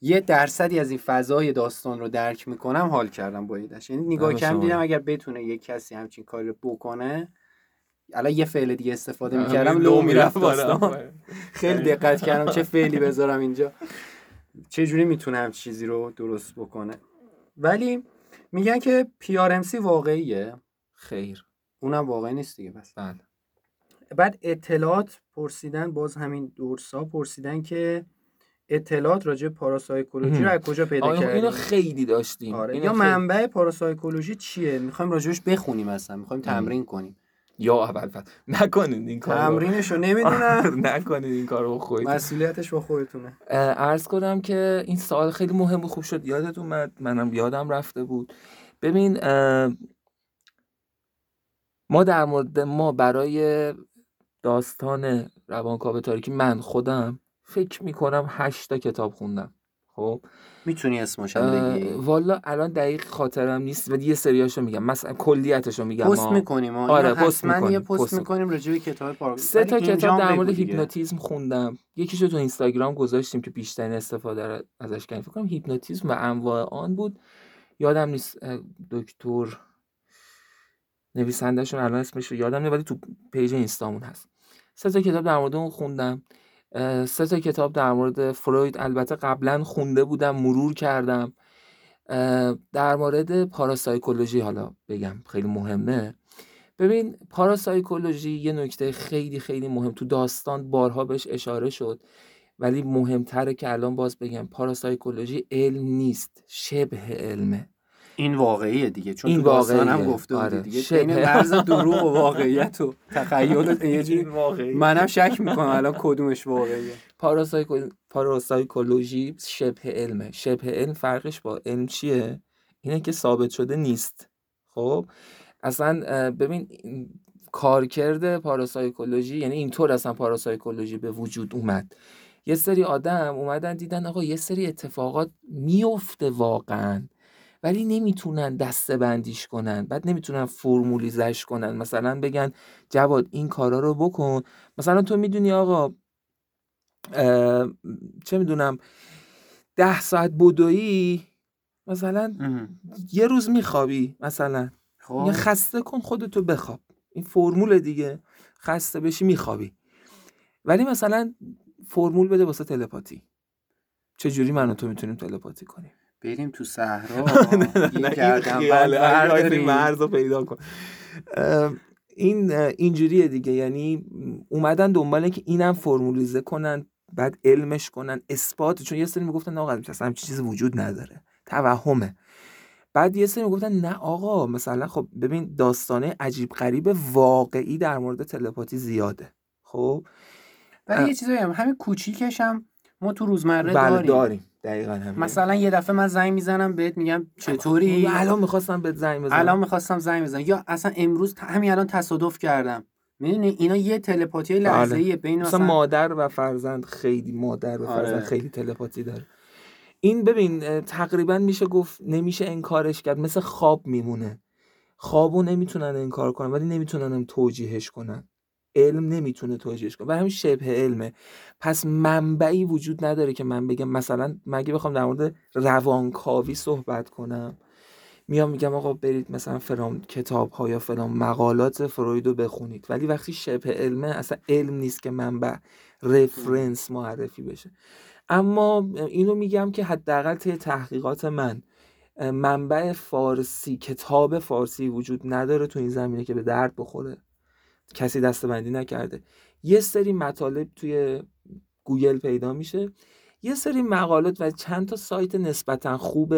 یه درصدی از این فضای داستان رو درک می‌کنم حال کردم با ایدهش یعنی نگاه کم دیدم. اگر بتونه یه کسی همچین کاری رو بکنه الان یه فعل دیگه استفاده همین می‌کردم لو می‌رفت. داستان خیلی دقت کردم چه فعلی بذارم اینجا چه جوری می‌تونه هم چیزی رو درست بکنه ولی میگن که PRMC واقعیه. خیر. اونم واقعی نیست دیگه بس. بله. بعد اطلاعات پرسیدن باز همین دورسا پرسیدن که اطلاعات راجع به پاراسایکولوژی رو از کجا پیدا کردیم اینو خیلی داشتیم. آره. یا خیلی- منبع پاراسایکولوژی چیه؟ می‌خوایم راجعش بخونیم اصلا. می‌خوایم تمرین کنیم. یا اول فصل. نکنید این کارو. تمرینش رو نمی‌دونم. نکنید این کارو خودت مسئولیتش با خودتونه. عرض کنم که این سوال خیلی مهم و خوب شد. یادت اومد؟ منم یادم رفته بود. ببین ما در مورد ما برای داستان روانکاو تاریکی من خودم فکر می‌کنم هشتا کتاب خوندم. خب؟ می‌تونی اسمش هم بگی؟ والا الان دقیق خاطرم نیست ولی یه سریاشو میگم. مثلا کلیتشو میگم. پست. می‌کنیم آره آره، پست یه می‌کنیم، پست پست می‌کنیم. راجع به کتاب پارک سه تا کتاب در مورد. هیپنوتیزم خوندم. یکیشو تو اینستاگرام گذاشتیم که بیشترین استفاده ازش کردیم. فکر کنم هیپنوتیزم و انواع آن بود. یادم نیست دکتر نویسندهشون الان اسمش رو یادم نیست ولی تو پیج اینستامون هست. سه تا کتاب در مورد اون خوندم. سه تا کتاب در مورد فروید. البته قبلا خونده بودم مرور کردم. در مورد پاراسایکولوژی حالا بگم خیلی مهمه. ببین پاراسایکولوژی یه نکته خیلی خیلی مهم. تو داستان بارها بهش اشاره شد ولی مهمتره که الان باز بگم پاراسایکولوژی علم نیست شبه علمه. این واقعیه دیگه چون این تو داستان هم واقعیه. گفته آره. دیگه. شبه. بین مرز دروغ و واقعیت و تخیل یه جوری منم شک می‌کنم الان کدومش واقعیه. پاراسایکول... پاراسایکولوژی شبه علمه. شبه علم فرقش با علم چیه؟ اینه که ثابت شده نیست. خب؟ اصلا ببین کارکرد پاراسایکولوژی یعنی اینطور اصلا پاراسایکولوژی به وجود اومد. یه سری آدم اومدن دیدن آقا یه سری اتفاقات میفته واقعا. ولی نمی‌تونن دسته بندیش کنن بعد نمی‌تونن فرمولیزش کنن. مثلا بگن جواد این کارا رو بکن. مثلا تو می‌دونی آقا چه می‌دونم ده ساعت بدویی مثلا یه روز میخوابی مثلا. خب. یه خسته کن خودتو بخواب. این فرمول دیگه. خسته بشی میخوابی. ولی مثلا فرمول بده واسه تلپاتی. چجوری من و تو می‌تونیم تلپاتی کنیم؟ بریم تو صحرا این گردن. مرز رو پیدا کن. این اینجوریه دیگه. یعنی اومدن دنبال که اینم فرمولیزه کنن بعد علمش کنن. اثبات چون یه سری می‌گفتن آقا اصلا همچین چیزی وجود نداره. توهمه. بعد یه سری می‌گفتن نه آقا مثلا خب ببین داستانه عجیب غریب واقعی در مورد تلپاتی زیاده. خب؟ ولی. یه چیزایی هم همین کوچیکش هم ما تو روزمره بله داریم. داریم. دقیقا همین. مثلا یه دفعه من زنگ می‌زنم بهت میگم چطوری؟ الان می‌خواستم بهت زنگ بزنم. الان می‌خواستم زنگ بزنم. یا اصلا امروز همین الان تصادف کردم. می‌دونی؟ اینا یه تلپاتی لحظه ایه بین مثلا مثلا مادر و فرزند خیلی مادر و آره. فرزند خیلی تلپاتی داره. این ببین تقریبا میشه گفت نمیشه انکارش کرد. مثل خواب میمونه. خوابو نمی‌تونن انکار کنن ولی نمی‌تونن هم توجیهش کنن. علم نمی‌تونه توجیهش کنه. و همین شبه علمه. پس منبعی وجود نداره که من بگم مثلا مگه بخوام در مورد روانکاوی صحبت کنم میام میگم آقا برید مثلا فلان کتاب ها یا فلان مقالات فروید رو بخونید. ولی وقتی شبه علمه اصلا علم نیست که منبع رفرنس معرفی بشه. اما اینو میگم که حداقل طی تحقیقات من منبع فارسی کتاب فارسی وجود نداره تو این زمینه که به درد بخوره. کسی دستبندی نکرده. یه سری مطالب توی گوگل پیدا میشه. یه سری مقالات و چند تا سایت نسبتا خوب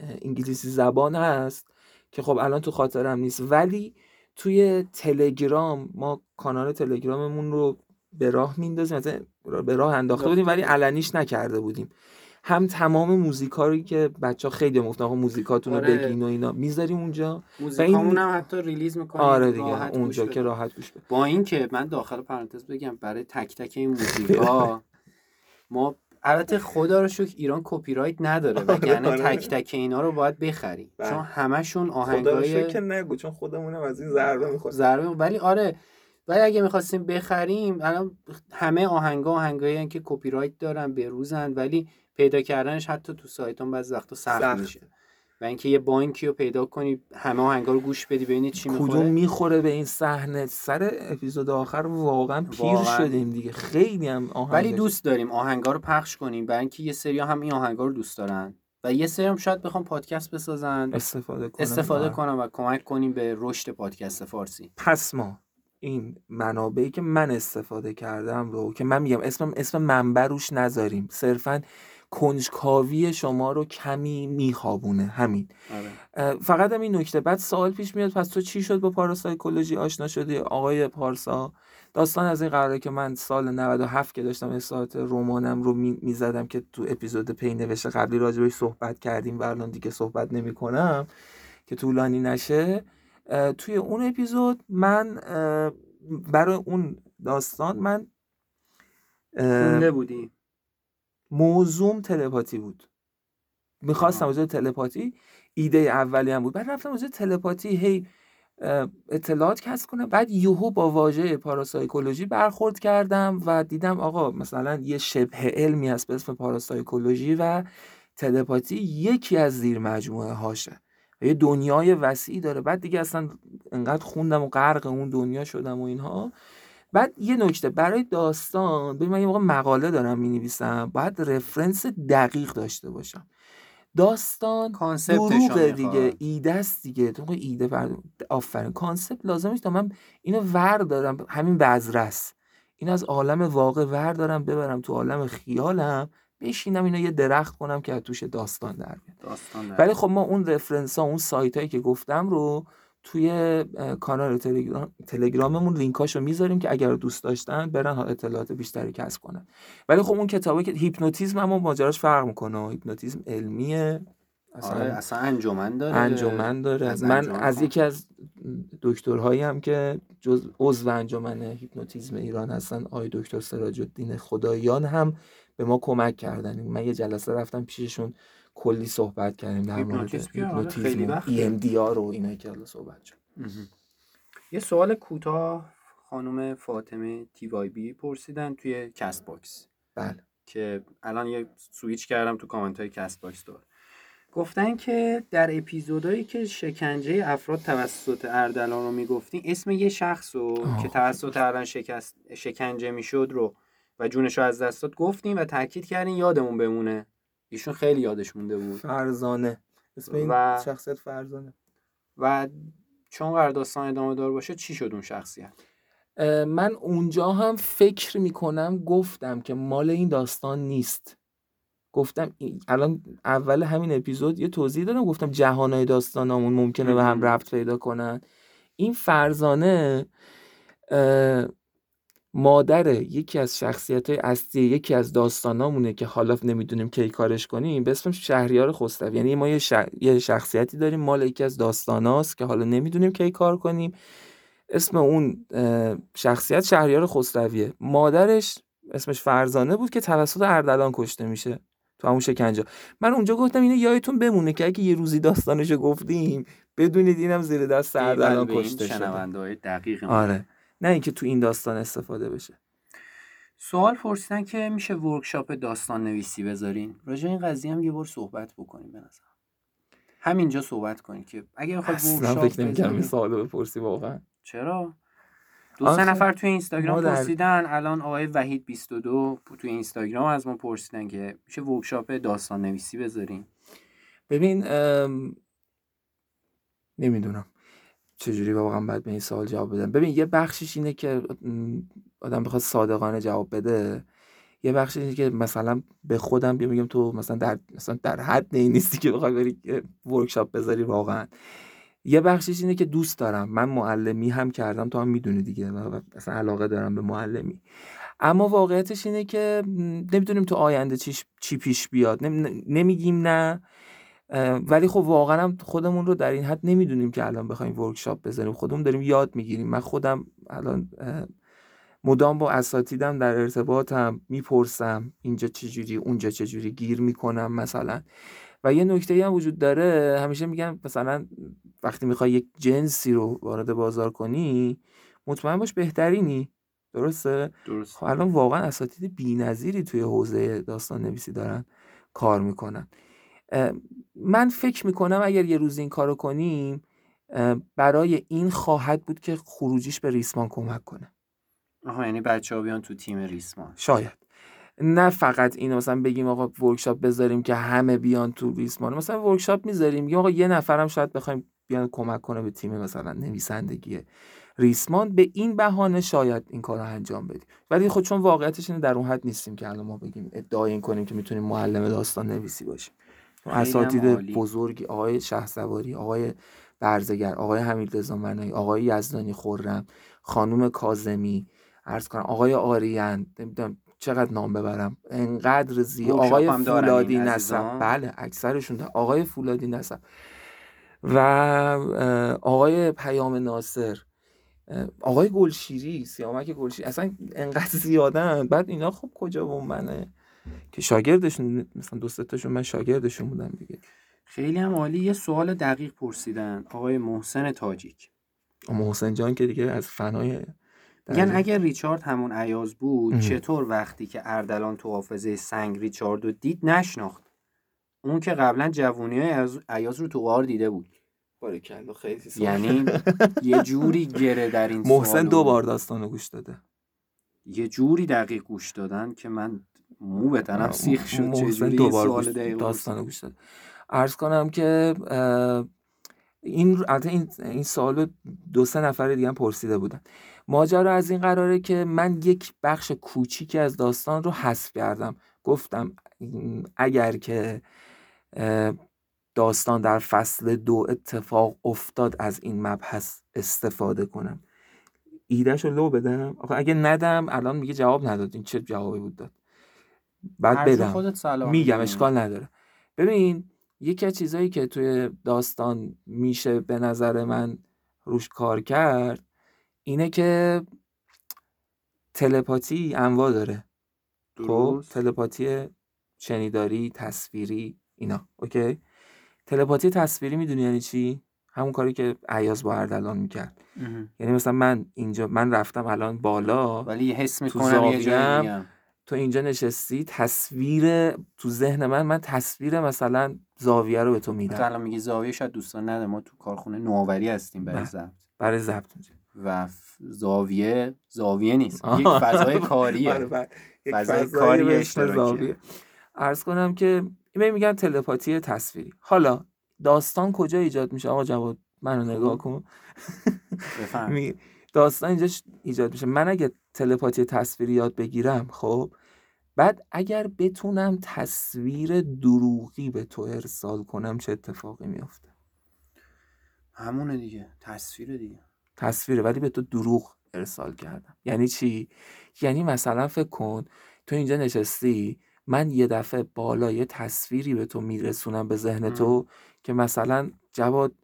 انگلیسی زبان هست که خب الان تو خاطرم نیست. ولی توی تلگرام ما کانال تلگراممون رو به راه میندازیم مثلا به راه انداخته بودیم ولی علنیش نکرده بودیم. هم تمام موزیکایی که بچه ها خیلی گفتن آقا موزیکاتون رو آره. بگین و اینا. می‌ذاریم اونجا. موزیکامون هم حتی release می‌کنیم. آره دیگه اونجا که راحت گوش بده با اینکه من داخل پرانتز بگم برای تک تک این موزیکا ما البته خدا رو شکر ایران کپی رایت نداره وگرنه آره. تک تک اینا رو باید بخری بله. چون همشون خدا رو آهنگای شکر که نگو چون خودمونم از این ضربه می‌خوریم. ضربه ولی آره ولی اگه می‌خواستیم بخریم الان همه آهنگا آهنگایی که کپی رایت دارن به روزن ولی پیدا کردنش حتی تو سایت هم بعضی وقتا سخت. میشه. و اینکه یه بانکی رو پیدا کنی همه آهنگا رو گوش بدی ببینی چی کدوم می‌خوره. می‌خوره به این صحنه؟ سر اپیزود آخر واقعا پیر واقعا. شدیم دیگه. خیلی هم آهنگ ولی. دوست داریم آهنگا رو پخش کنیم برای اینکه یه سری هم این آهنگا رو دوست دارن. و یه سری هم شاید بخوام پادکست بسازن. استفاده کنم. استفاده. کنم و کمک کنیم به رشد پادکست فارسی. پس ما این منابعی که من استفاده کردم رو که من میگم اسم اسم منبع روش نذاریم. صرفا کنجکاوی شما رو کمی میخوابونه. همین. آره. فقط هم این نکته. بعد سوال پیش میاد پس تو چی شد با پاراسایکولوژی آشنا شدی؟ آقای پارسا داستان از این قراره که من سال 97 که داشتم اصلاحات رمانم رو می‌زدم که تو اپیزود پی نوشته قبلی راجبش صحبت کردیم و الان دیگه صحبت نمی کنم که طولانی نشه. توی اون اپیزود من برای اون داستان من خونده بودی. موضوع تلپاتی بود. می‌خواستم به تلپاتی ایده اولی هم بود. بعد رفتم به تلپاتی هی اطلاعات کسب کنم. بعد یهو با واژه پاراسایکولوژی برخورد کردم و دیدم آقا مثلا یه شبه علمی هست به اسم پاراسایکولوژی و تلپاتی یکی از زیر مجموعه هاشه. و یه دنیای وسیعی داره. بعد دیگه اصلا انقدر خوندم و غرق اون دنیا شدم و اینها. بعد یه نکته برای داستان ببین من یه موقع مقاله دارم می نویسم باید reference دقیق داشته باشم. داستان می‌خواد. دیگه ایده است دیگه. تو ایده آفرین. concept لازم نیست. تا من اینو ور دارم همین بذره است این از عالم واقع ور دارم ببرم تو عالم خیالم بشینم اینو یه درخت کنم که از توش داستان در بیاد. ولی خب ما اون reference ها اون سایت هایی که گفتم رو توی کانال تلگرام تلگراممون لینکاشو می‌ذاریم که اگر دوست داشتن برن اطلاعات بیشتری کسب کنن. ولی خب اون کتابه که هیپنوتیزم هم ماجراش فرق می‌کنه. هیپنوتیزم علمیه. اصلا آره اصلا انجمن داره. انجمن داره. از من انجمن از. یکی از دکترهایی هم که جز عضو انجمن هیپنوتیزم ایران هستن آقای دکتر سراج الدین خدایان هم به ما کمک کردن. من یه جلسه رفتم پیششون کلی صحبت کردیم در مورد هیپنوتیزم و وقته. EMDR و اینا که حالا صحبت شد. یه سوال کوتاه خانم فاطمه تی وای بی پرسیدن توی کست باکس بله که الان یه سویچ کردم تو کامنت های کست باکس دور گفتن که در اپیزودهایی که شکنجه افراد توسط اردلان رو می‌گفتین اسم یه شخص رو آه. که توسط اردلان شکست شکنجه می‌شد رو و جونش رو از دست داد گفتیم و تاکید کردین یادمون بمونه ایشون خیلی یادش مونده بود. فرزانه. اسم این و- شخصیت فرزانه. و چون قرار داستان ادامه دار باشه چی شد اون شخصیت؟ من اونجا هم فکر می‌کنم گفتم که مال این داستان نیست. گفتم این- الان اول همین اپیزود یه توضیح دادم گفتم جهانهای داستانامون ممکنه به هم. ربط پیدا کنن. این فرزانه مادر یکی از شخصیت های اصلی یکی از داستانامونه که حالا نمی‌دونیم کی کارش کنیم به اسم شهریار خسروی. یعنی ما یه, ش- یه شخصیتی داریم مال یکی از داستاناست که حالا نمی‌دونیم کی کار کنیم. اسم اون شخصیت شهریار خسرویه. مادرش اسمش فرزانه بود که توسط اردلان کشته میشه تو همون شکنجه. من اونجا گفتم اینو یادتون بمونه که اگه یه روزی داستانشو گفتیم بدونید اینم زیر دست اردلان کشته شده. دقیق آره. نه اینکه تو این داستان استفاده بشه. سوال پرسیدن که میشه workshop داستان نویسی بذارین؟ راجع این قضیه هم یه بار صحبت بکنیم به نظر همینجا صحبت کنیم که اگه بخواد workshop فکر نمی‌کردم این سوالو بپرسی واقعا. چرا؟ دو سه نفر توی ما اینستاگرام در- پرسیدن الان آقای وحید 22 توی اینستاگرام از ما پرسیدن که میشه workshop داستان نویسی بذارین. ببین ام، نمی‌دونم. چجوری واقعا باید به این سوال جواب بدم؟ ببین یه بخشش اینه که آدم بخواد صادقانه جواب بده. یه بخشش اینه که مثلا به خودم بیام بگم تو مثلا در مثلا در حد این نیستی که بخوای بری ورکشاپ بذاری واقعا. یه بخشش اینه که دوست دارم. من معلمی هم کردم تو هم می‌دونی دیگه. من اصلا علاقه دارم به معلمی. اما واقعیتش اینه که نمی‌دونیم تو آینده چیش چی پیش بیاد. نم- نمیگیم نه. ولی خب واقعا هم خودمون رو در این حد نمی‌دونیم که الان بخوایم ورکشاپ بزنیم خودمون داریم یاد می‌گیریم. من خودم الان مدام با اساتیدم در ارتباطم می‌پرسم اینجا چجوری اونجا چجوری گیر می‌کنم مثلا. و یه نکته هم وجود داره همیشه میگن مثلا وقتی می‌خوای یک جنسی رو وارد بازار کنی مطمئن باش بهترینی. درسته؟ درست خب الان واقعا اساتید بی‌نظیری توی حوزه داستان نویسی دارن کار می‌کنن. من فکر می‌کنم اگر یه روز این کارو کنیم برای این خواهد بود که خروجیش به ریسمان کمک کنه. آها یعنی بچه ها بیان تو تیم ریسمان. شاید. نه فقط اینو مثلا بگیم آقا ورکشاپ بذاریم که همه بیان تو ریسمان. مثلا ورکشاپ می‌ذاریم یا آقا یه نفرم شاید بخوایم بیان کمک کنه به تیم مثلا نویسندگی ریسمان. به این بهانه شاید این کار رو انجام بدیم. ولی خود چون واقعیتش اینه در اون حد نیستیم که الان ما بگیم ادعای این کنیم که می‌تونیم معلم داستان نویسی باشیم. اساتید. بزرگی آقای شهسواری آقای برزگر آقای حمیدرضا منایی آقای یزدانی خرم خانم کاظمی عرض کنم آقای آریان نمی‌دونم چقدر نام ببرم. انقدر زی ورکشاپ آقای فولادی نسب؟ بله اکثرشون دارن. آقای فولادی نسب و آقای پیام ناصر. آقای گلشیری سیامک گلشیری. اصلا انقدر زیادن. بعد اینا خب کجا و منه که شاگردشون مثلا دو سه تاشون من شاگردشون بودم دیگه. خیلی هم عالی. یه سوال دقیق پرسیدن. آقای محسن تاجیک. اما حسین جان که دیگه از فنای میگن اگر ریچارد همون عیاز بود اه. چطور وقتی که اردلان تو حافظه سنگ ریچارد رو دید نشناخت؟ اون که قبلا جوونی های عیاز رو تو غار دیده بود. باریکلا خیلی سوال. یعنی یه جوری گره در این محسن دو بار داستانو گوش داده. یه جوری دقیق گوش دادن که من مو به تنم سیخ شد چه محسن جوری دو این بار سوال دقیق داستانو گوش داده ارز کنم که این این این سوالو دو سه نفر دیگه هم پرسیده بودن. ماجرا از این قراره که من یک بخش کوچیکی از داستان رو حذف کردم. گفتم اگر که داستان در فصل دو اتفاق افتاد از این مبحث استفاده کنم. ایدهش رو لو بدم؟ آخه اگه ندم الان میگه جواب نداد این چه جوابی بود داد؟ بعد بدم. میگم اشکال نداره. ببین یکی از چیزهایی که توی داستان میشه به نظر من روش کار کرد اینه که تلپاتی انواع داره. خب؟ تلپاتی شنیداری تصویری اینا. اوکی؟ تلپاتی تصویری می‌دونی یعنی چی؟ همون کاری که عیاز با اردلان می‌کرد. یعنی مثلا من اینجا من رفتم الان بالا ولی حس می‌کنم یه تو اینجا نشستی تصویر تو ذهن من من تصویر مثلا زاویه رو به تو میدم. الان میگی زاویه شاید دوستان نده ما تو کارخونه نوآوری هستیم برای ضبط. برای ضبط و زاویه زاویه نیست. یک فضای کاریه. بله، بله. فضای کاری اشتراکی عرض کنم که این میگن تلپاتی تصویری. حالا داستان کجا ایجاد میشه؟ آقا جواد منو نگاه کن. داستان اینجا ایجاد میشه؟ من اگه تلپاتی تصویری یاد بگیرم خب؟ بعد اگر بتونم تصویر دروغی به تو ارسال کنم چه اتفاقی میافته؟ همونه دیگه تصویر دیگه. تصویره ولی به تو دروغ ارسال کردم. یعنی چی؟ یعنی مثلا فکر کن تو اینجا نشستی من یه دفعه بالا یه تصویری به تو میرسونم به ذهن تو که مثلا جواد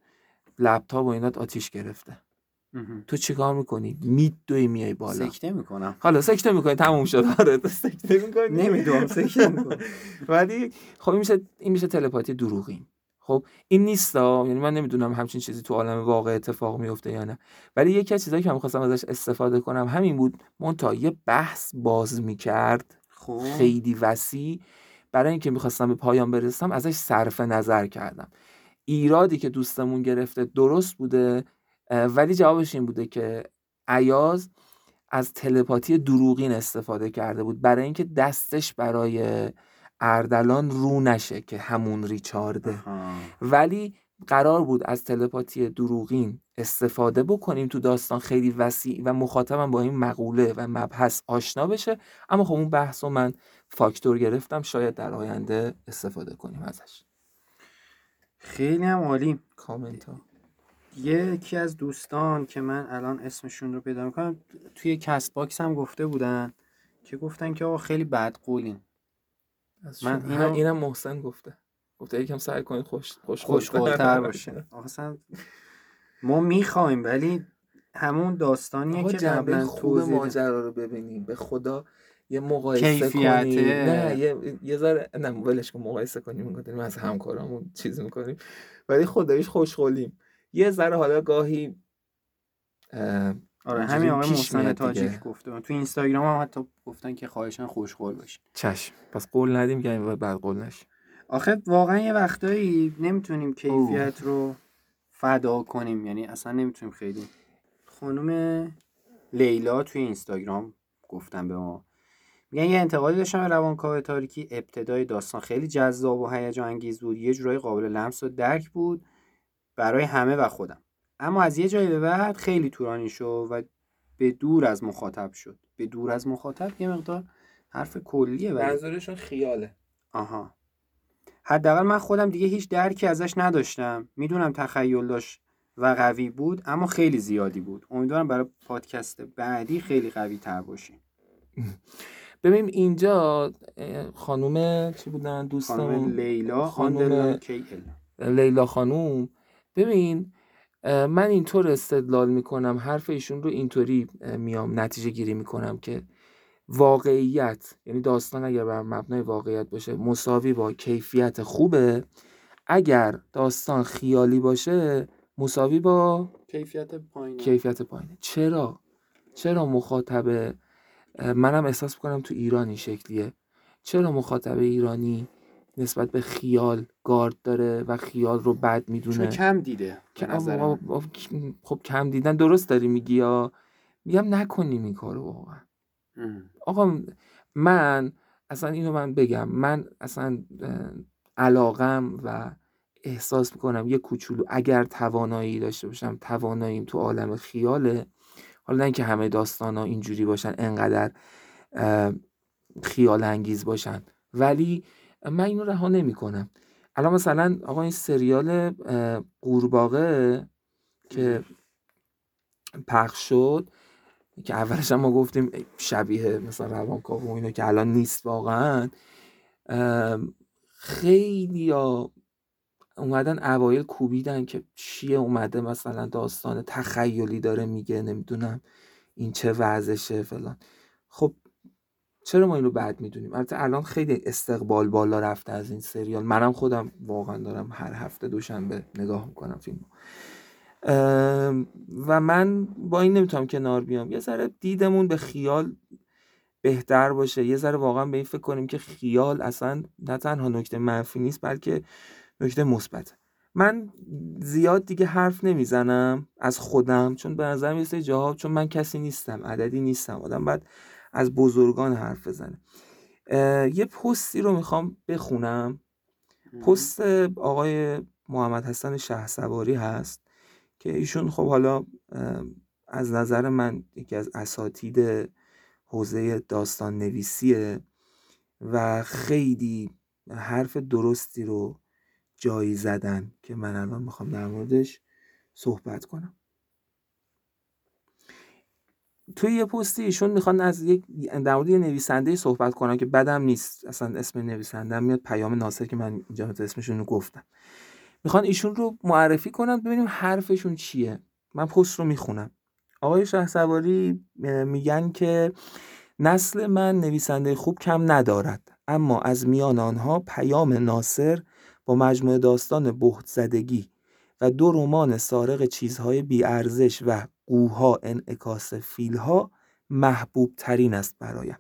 لپتاپ و اینات آتیش گرفته. تو چیکار می‌کنی؟ میدوی میای بالا. سکته می‌کنم. حالا سکته می‌کنی تموم شد. آره سکته می‌کنی. نمی‌دونم سکته می‌کنم. ولی خب این میشه این میشه تلپاتی دروغین. خب این نیستا یعنی من نمی‌دونم همچین چیزی تو عالم واقع اتفاق میفته یا نه. ولی یکی از چیزایی که من خواستم ازش استفاده کنم همین بود مونتا یه بحث باز می‌کرد. خب. خیلی وسیع. برای اینکه می‌خواستم به پایان برسم ازش صرف نظر کردم. ایرادی که دوستمون گرفته درست بوده. ولی جوابش این بوده که عیاز از تلپاتی دروغین استفاده کرده بود برای اینکه دستش برای اردلان رو نشه که همون ریچارده. ولی قرار بود از تلپاتی دروغین استفاده بکنیم تو داستان. خیلی وسیع و مخاطبم با این مقوله و مبحث آشنا بشه. اما خب اون بحث رو من فاکتور گرفتم. شاید در آینده استفاده کنیم ازش. خیلی هم عالی. کامنت ها یکی از دوستان که من الان اسمشون رو پیدا می‌کنم توی کست باکس هم گفته بودن که گفتن که آقا خیلی بدقولین. من اینم اینم محسن گفته. گفته یکم سعی کنید خوش خوش خوشقولتر باشه. اصلا ما می‌خوایم ولی همون داستانیه که قبلا خوب ماجرا رو ببینیم. به خدا یه مقایسه کنیم. نه یه یه ذره نه ولش کن مقایسه کنیم. از همکارامون چیز می‌کنیم. ولی خداییش خوشحالیم یه ذره حالا گاهی آره همین آقای محسن تاجیک گفته. تو اینستاگرام هم حتی گفتن که خواهشان خوشقول باشی چشم. پس قول ندیم که بعد قول نشیم آخه واقعا یه وقتایی نمی‌تونیم کیفیت رو فدا کنیم. یعنی اصلا نمی‌تونیم خیلی. خانم لیلا توی اینستاگرام گفتن به ما. میگن یه انتقادی داشتم به روانکاو تاریکی ابتدای داستان. خیلی جذاب و هیجان انگیز بود. یه جورایی قابل لمس و درک بود. برای همه و خودم. اما از یه جایی به بعد خیلی طولانی شد و به دور از مخاطب شد. به دور از مخاطب یه مقدار حرف کلیه منظورشون خیاله. آها. حداقل من خودم دیگه هیچ درکی ازش نداشتم. می‌دونم تخیل داشت و قوی بود اما خیلی زیادی بود. امیدوارم برای پادکست بعدی خیلی قوی تر باشی. ببین اینجا خانوم چی بودن؟ دوستم خانم لیلا خانم لیلا خانوم. ببین من اینطور استدلال می‌کنم حرف ایشون رو اینطوری میام نتیجه گیری می‌کنم که واقعیت یعنی داستان اگر بر مبنای واقعیت باشه مساوی با کیفیت خوبه. اگر داستان خیالی باشه مساوی با کیفیت پایینه. کیفیت پایینه. چرا؟ چرا مخاطب منم احساس می‌کنم تو ایرانی شکلیه. چرا مخاطب ایرانی نسبت به خیال گارد داره و خیال رو بد می‌دونه. چون کم دیده خب کم دیدن درست داری میگی یا؟ میگم نکنیم این کارو واقعا. آقا من اصلا اینو من بگم من اصلا علاقم و احساس می‌کنم یه کوچولو اگر توانایی داشته باشم تواناییم تو عالم خیاله حالا نه اینکه همه داستان ها اینجوری باشن انقدر خیال انگیز باشن. ولی من اینو رها نمی‌کنم. الان مثلا آقا این سریال قورباغه که پخش شد که اولش ما گفتیم شبیه مثلا روانکاو و اینو که الان نیست واقعا خیلی ها اومدن اوایل کوبیدن که چیه اومده مثلا داستان تخیلی داره میگه نمی‌دونم این چه وضعشه فلان. خب چرا ما اینو بعد می‌دونیم؟ البته الان خیلی استقبال بالا رفته از این سریال. منم خودم واقعا دارم هر هفته دوشنبه نگاه می‌کنم فیلم و من با این نمی‌تونم کنار بیام. یه ذره دیدمون به خیال بهتر باشه. یه ذره واقعا به این فکر کنیم که خیال اصلا نه تنها نکته منفی نیست بلکه نکته مثبت من زیاد دیگه حرف نمی‌زنم از خودم چون به نظرم یه سری چون من کسی نیستم عددی نیستم. آدم بعد از بزرگان حرف بزنه. یه پستی رو می‌خوام بخونم. پست آقای محمد حسن شه سواری هست که ایشون خب حالا از نظر من یکی از اساتید حوزه داستان نویسیه و خیلی حرف درستی رو جایی زدن که من الان می‌خوام در موردش صحبت کنم. توی یه پستی ایشون می‌خوان از یک در مورد نویسنده صحبت کنن که بدم نیست. اصلا اسم نویسنده میاد پیام ناصر که من اینجا اسمشون رو گفتم. می‌خوان ایشون رو معرفی کنن ببینیم حرفشون چیه. من پست رو می‌خونم. آقای شه سواری میگن که نسل من نویسنده خوب کم ندارد. اما از میان آنها پیام ناصر با مجموعه داستان بهت زدگی و دو رمان سارق چیزهای بیارزش و قوها انعکاس فیلها محبوب ترین است برایم.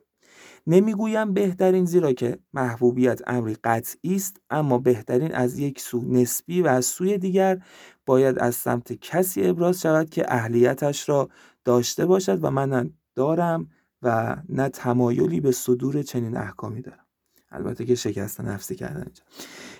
نمی‌گویم بهترین زیرا که محبوبیت امری قطعی است اما بهترین از یک سو نسبی و از سوی دیگر باید از سمت کسی ابراز شود که اهلیتش را داشته باشد و من دارم و نه تمایلی به صدور چنین احکامی دارم. البته که شکست نفسی کردن اینجا.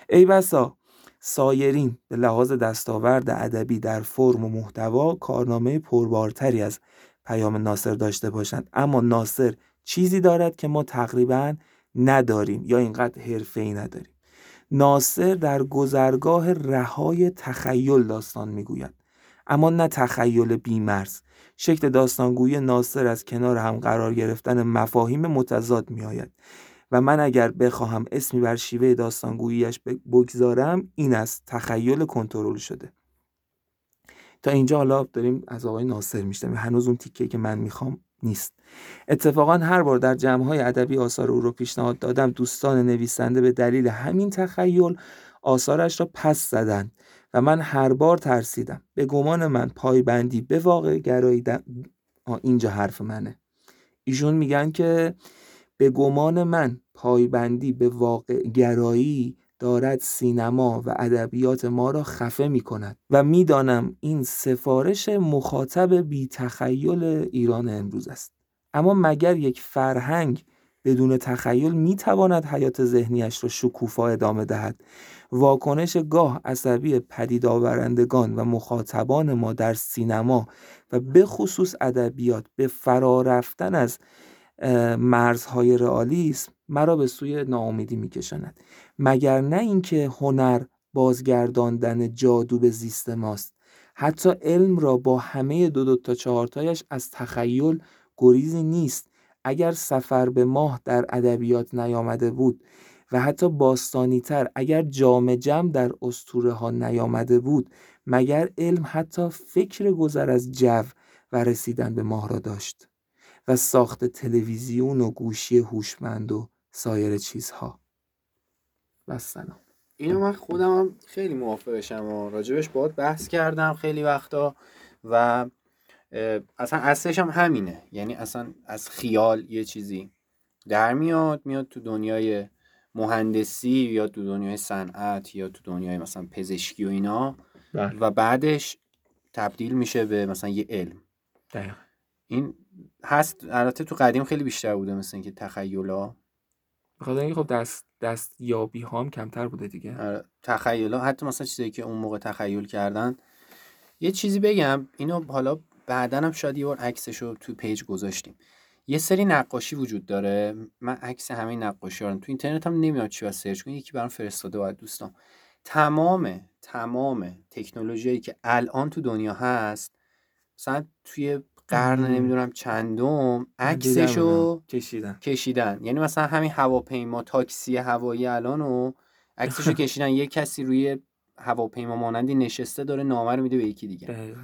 ای بسا سایرین به لحاظ دستاورد ادبی در فرم و محتوا کارنامه پربارتری از پیام ناصر داشته باشند. اما ناصر چیزی دارد که ما تقریبا نداریم یا اینقدر حرفه ای نداریم. ناصر در گذرگاه رهای تخیل داستان می‌گوید. اما نه تخیل بیمرز. شکل داستانگویی ناصر از کنار هم قرار گرفتن مفاهیم متضاد می آید و من اگر بخواهم اسمی بر شیوه داستانگوییش بگذارم این است تخیل کنترل شده. تا اینجا حالا داریم از آقای ناصر میشتم هنوز اون تیکه که من می‌خوام نیست. اتفاقا هر بار در جمعهای ادبی آثار او رو پیشنهاد دادم دوستان نویسنده به دلیل همین تخیل آثارش را پس زدند و من هر بار ترسیدم. به گمان من پایبندی به واقع گرایی اینجا حرف منه. ایشون میگن که به گمان من پایبندی به واقع گرایی دارد سینما و ادبیات ما را خفه می کند و می‌دانم این سفارش مخاطب بی تخیل ایران امروز است. اما مگر یک فرهنگ بدون تخیل می تواند حیات ذهنیش را شکوفا ادامه دهد؟ واکنش گاه عصبی پدید آورندگان و مخاطبان ما در سینما و به خصوص ادبیات به فرا رفتن از مرزهای رئالیسم مرا به سوی ناامیدی میکشاند. مگر نه اینکه هنر بازگرداندن جادو به زیست ماست. حتی علم را با همه دو دو تا چهارتایش از تخیل گریزی نیست. اگر سفر به ماه در ادبیات نیامده بود و حتی باستانی تر اگر جام جم در استوره ها نیامده بود مگر علم حتی فکر گذر از جو و رسیدن به ماه را داشت؟ و ساخت تلویزیون و گوشی هوشمند و سایر چیزها و سلام اینو من خودم هم خیلی موافقشم و راجبش باید بحث کردم خیلی وقتا و اصلا اصلش هم همینه یعنی اصلا از خیال یه چیزی در میاد میاد تو دنیای مهندسی یا تو دنیای صنعت یا تو دنیای مثلا پزشکی و اینا بله. و بعدش تبدیل میشه به مثلا یه علم دقیقا. این هست. البته تو قدیم خیلی بیشتر بوده مثل اینکه تخیلا. بخاطر اینکه خب دست دست یابی هم کمتر بوده دیگه. آره تخیل حتی مثلا چیزی که اون موقع تخیل کردن. یه چیزی بگم. اینو حالا بعدا هم شاید یه بار عکسشو تو پیج گذاشتیم. یه سری نقاشی وجود داره. من عکس همه نقاشی رو تو اینترنت هم نمی‌دونم چی search کنم. یکی برام فرستاده باید دوستان. تمام تمام تکنولوژیایی که الان تو دنیا هست مثلا توی قرن نمی‌دونم چندم عکسشو کشیدن. کشیدن. یعنی مثلا همین هواپیما تاکسی هوایی الان و عکسشو کشیدن. یه کسی روی هواپیما مانندی نشسته داره نامه میده به یکی دیگه.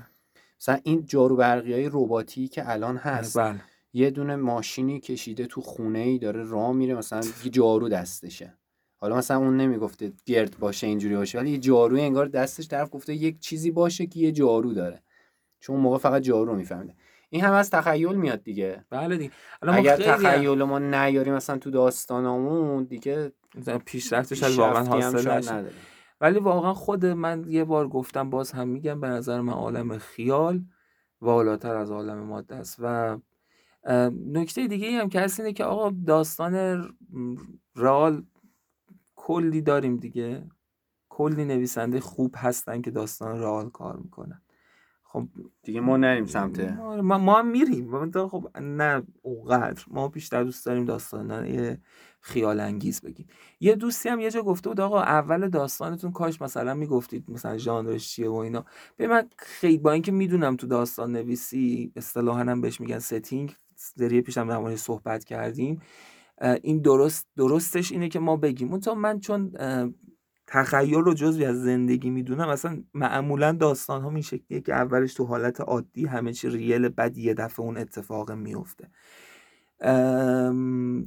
مثلا این جارو برقی های رباتی که الان هست بله. یه دونه ماشینی کشیده تو خونه ای داره راه میره مثلا یه جارو دستشه. حالا مثلا اون نمی‌گفته گرد باشه اینجوری باشه ولی یه جارو انگار دستش طرف گفته یک چیزی باشه که یه جارو داره. چون موقع فقط جارو رو میفهمیده. این هم از تخیل میاد دیگه. بله دیگه. اگر تخیل ما نیاریم مثلا تو داستانمون دیگه پیشرفتش از واقعا حاصل نشه. ولی واقعا خود من یه بار گفتم باز هم میگم به نظر من عالم خیال والاتر از عالم ماده است. و نکته دیگه ای هم که هست اینه که آقا داستان رال کلی داریم دیگه. کلی نویسنده خوب هستن که داستان رال کار می‌کنن. خب دیگه ما نریم سمت. آره، ما, ما هم میریم. خب نه اونقدر. ما بیشتر دوست داریم داستان یه خیال انگیز بگیم. یه دوستی هم یه جا گفته بود آقا اول داستانتون کاش مثلا می‌گفتید مثلا ژانرش چیه و اینا. به من خیلی با اینکه می‌دونم تو داستان نویسی اصطلاحا هم بهش میگن setting سری پیشم در صحبت کردیم این درست درستش اینه که ما بگیم. اون من چون تخیل رو جزوی از زندگی می‌دونم اصلا معمولا داستان ها این شکلیه که اولش تو حالت عادی همه چی real بعد یه دفعه اون اتفاق میفته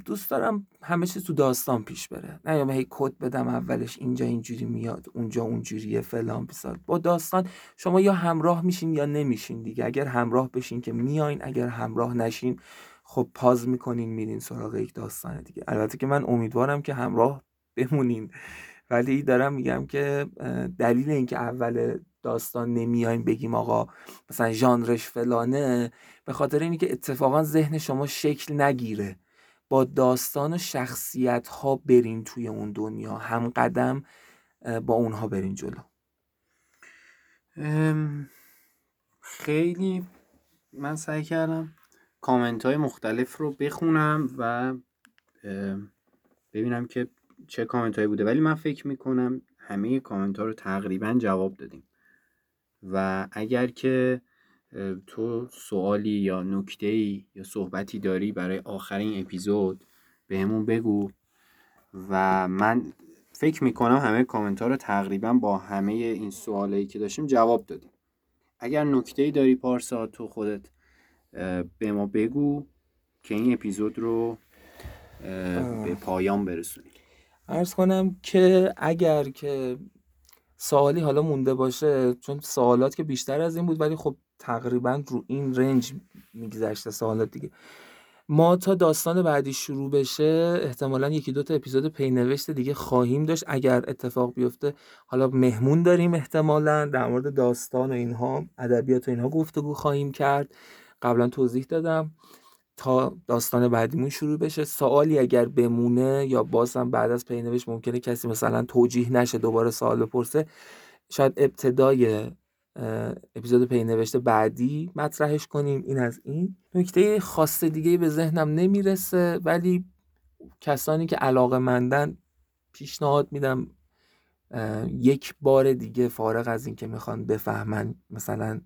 دوست دارم همه چیز تو داستان پیش بره. نه هی کد بدم اولش اینجا اینجوری میاد اونجا اونجوریه فلان بیسار. با داستان شما یا همراه میشین یا نمیشین دیگه. اگر همراه بشین که میاین اگر همراه نشین خب پاز می‌کنین میرین سراغ یک داستان دیگه. البته که من امیدوارم که همراه بمونین. ولی دارم میگم که دلیل اینکه اول داستان نمیایم بگیم آقا مثلا ژانرش فلانه به خاطر اینکه که اتفاقا ذهن شما شکل نگیره. با داستان و شخصیت ها برین توی اون دنیا هم قدم با اونها برین جلو. خیلی من سعی کردم کامنت های مختلف رو بخونم و ببینم که چه کامنت هایی بوده. ولی من فکر می‌کنم همه کامنت ها رو تقریبا جواب دادیم. و اگر که تو سوالی یا نکته ای یا صحبتی داری برای آخرین اپیزود بهمون بگو. و من فکر می‌کنم همه کامنت ها رو تقریبا با همه این سوالایی که داشتیم جواب دادیم. اگر نکته ای داری پارسا تو خودت به ما بگو که این اپیزود رو به پایان برسونیم. ارز کنم که اگر که سوالی حالا مونده باشه چون سوالات که بیشتر از این بود ولی خب تقریبا رو این رنج میگذشته سوالات دیگه. ما تا داستان بعدی شروع بشه احتمالا یکی دو تا اپیزود پینوشت دیگه خواهیم داشت. اگر اتفاق بیفته حالا مهمون داریم احتمالا در مورد داستان و اینها ادبیات و اینها گفتگو خواهیم کرد. قبلا توضیح دادم. تا داستان بعدیمون شروع بشه. سوالی اگر بمونه یا بازم بعد از پینوشت ممکنه کسی مثلا توجیه نشه دوباره سوال بپرسه شاید ابتدای اپیزود پینوشت بعدی مطرحش کنیم. این از این. نکته خاص دیگه به ذهنم نمی‌رسه ولی کسانی که علاقه مندن پیشنهاد میدم یک بار دیگه فارغ از اینکه می‌خوان بفهمن مثلا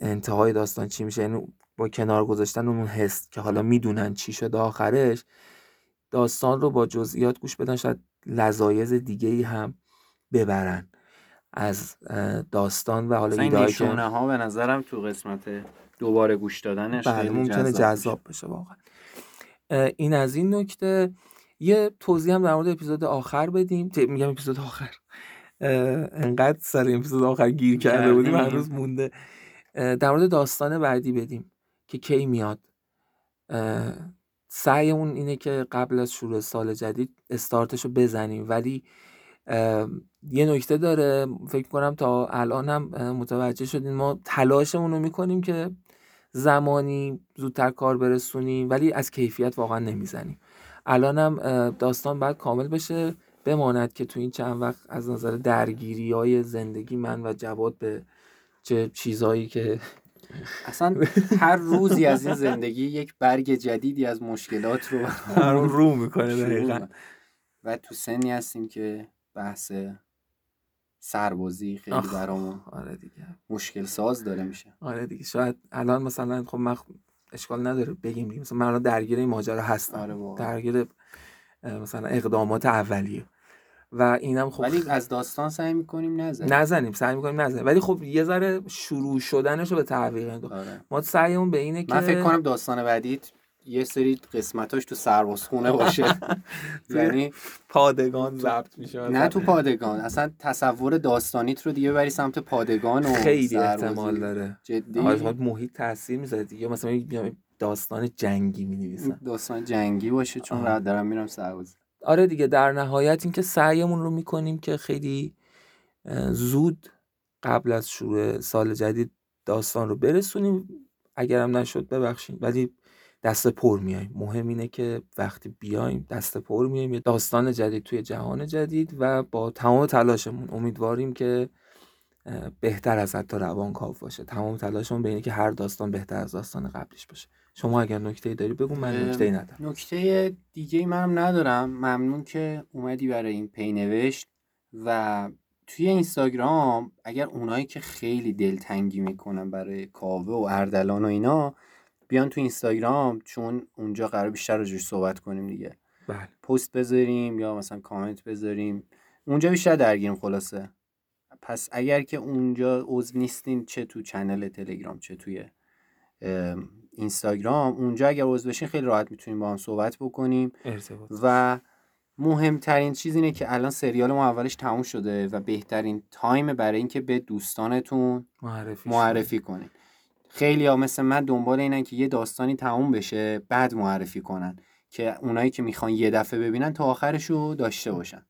انتهای داستان چی میشه. یعنی با کنار گذاشتن اون حس که حالا می‌دونن چی شده آخرش داستان رو با جزئیات گوش بدن شاید لذایز دیگه ای هم ببرن از داستان و حالا ایده که ها به نظرم تو قسمت دوباره گوش دادنش بله ممکنه جذاب بشه واقعا. این از این نکته یه توضیح هم در مورد اپیزود آخر بدیم میگم اپیزود آخر. انقدر سر اپیزود آخر گیر کرده بودیم هنوز مونده. در مورد داستان بعدی بدیم. که کی میاد. سعی اون اینه که قبل از شروع سال جدید استارتشو بزنیم. ولی یه نکته داره فکر کنم تا الان هم متوجه شدیم ما تلاشمون رو می‌کنیم که زمانی زودتر کار برسونیم ولی از کیفیت واقعا نمی‌زنیم. الانم داستان باید کامل بشه. بماند که تو این چند وقت از نظر درگیری های زندگی من و جواد به چه چیزهایی که اصلا هر روزی از این زندگی یک برگ جدیدی از مشکلات رو رو می‌کنه دقیقا. و تو سنی هستیم که بحث سربازی خیلی برامون آره دیگه. مشکل ساز داره میشه. آره دیگه. شاید الان مثلا خب من اشکال نداره بگیم دیگه. مثلا من الان درگیر این ماجرا هستم. آره درگیر مثلا اقدامات اولیه. و اینم خب ولی از داستان سعی می‌کنیم نزنیم. نزنیم سعی می‌کنیم نزنیم. ولی خب یه ذره شروع شدنش رو به تعویق آره. ما سعیمون به اینه که من فکر کنم داستان بعدیت یه سری قسمتاش تو سربازخونه باشه. یعنی پادگان ضبط میشه نه تو پادگان. اصلا تصور داستانیت رو دیگه بری سمت پادگان و خیلی احتمال داره. جدی؟ محیط تاثیر می‌ذاره دیگه مثلا داستان جنگی می داستان جنگی باشه چون رد دارم میرم سربازی. آره دیگه در نهایت اینکه سعیمون رو می‌کنیم که خیلی زود قبل از شروع سال جدید داستان رو برسونیم. اگرم نشد ببخشید ولی دست پر میایم مهم اینه که وقتی بیایم دست پر میایم یه داستان جدید توی جهان جدید و با تمام تلاشمون امیدواریم که بهتر از حتی روان کاف باشه. تمام تلاشمون به اینه که هر داستان بهتر از داستان قبلش باشه. شما اگر نکته داری بگو من نکته ندارم. نکته دیگه منم ندارم. ممنون که اومدی برای این پی نوشت و توی اینستاگرام اگر اونایی که خیلی دلتنگی می‌کنن برای کاوه و اردلان و اینا بیان تو اینستاگرام چون اونجا قرار بیشتر راجعش صحبت کنیم دیگه. بله. پست بذاریم یا مثلا کامنت بذاریم. اونجا بیشتر درگیریم خلاصه. پس اگر که اونجا عضو نیستین چه تو چنل تلگرام چه توی اینستاگرام. اونجا اگر عضو بشین خیلی راحت می‌تونیم با هم صحبت بکنیم. و مهمترین چیز اینه که الان سریال ما اولش تموم شده و بهترین تایم برای اینکه به دوستانتون معرفی, معرفی کنین خیلی ها مثل من دنبال اینن که یه داستانی تموم بشه بعد معرفی کنن که اونایی که می‌خوان یه دفعه ببینن تا آخرش رو داشته باشن.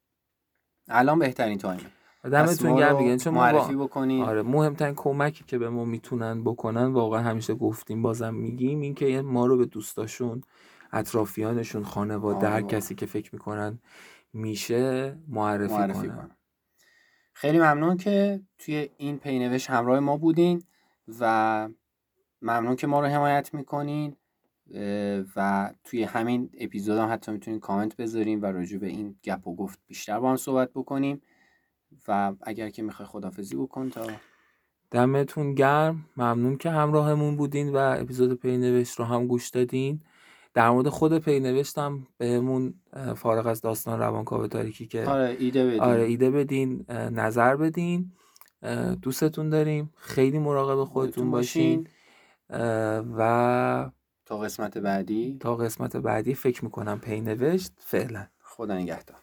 الان بهترین تایمه. دمتون گرم دیگه. چون معرفی بکنین. آره مهمترین کمکی که به ما می‌تونن بکنن واقعا همیشه گفتیم بازم میگیم این که ما رو به دوستاشون اطرافیانشون خانواده هر کسی که فکر می‌کنن میشه معرفی, معرفی کنن. خیلی ممنون که توی این پینوش همراه ما بودین و ممنون که ما رو حمایت می‌کنین و توی همین اپیزود هم حتی می‌تونین کامنت بذاریم و راجع به این گپ و گفت بیشتر با هم صحبت بکنیم. و اگر که می‌خوای خدافزی بکن تا دمتون گرم. ممنون که همراهمون بودین و اپیزود پینوشت رو هم گوش دادین. در مورد خود پینوشتم بهمون فارغ از داستان روانکاو تاریکی که آره ایده بدین. آره ایده بدین نظر بدین. دوستتون داریم. خیلی مراقب خودتون باشین. و تا قسمت بعدی. تا قسمت بعدی فکر می‌کنم پینوشت فعلا. خدا نگهدار.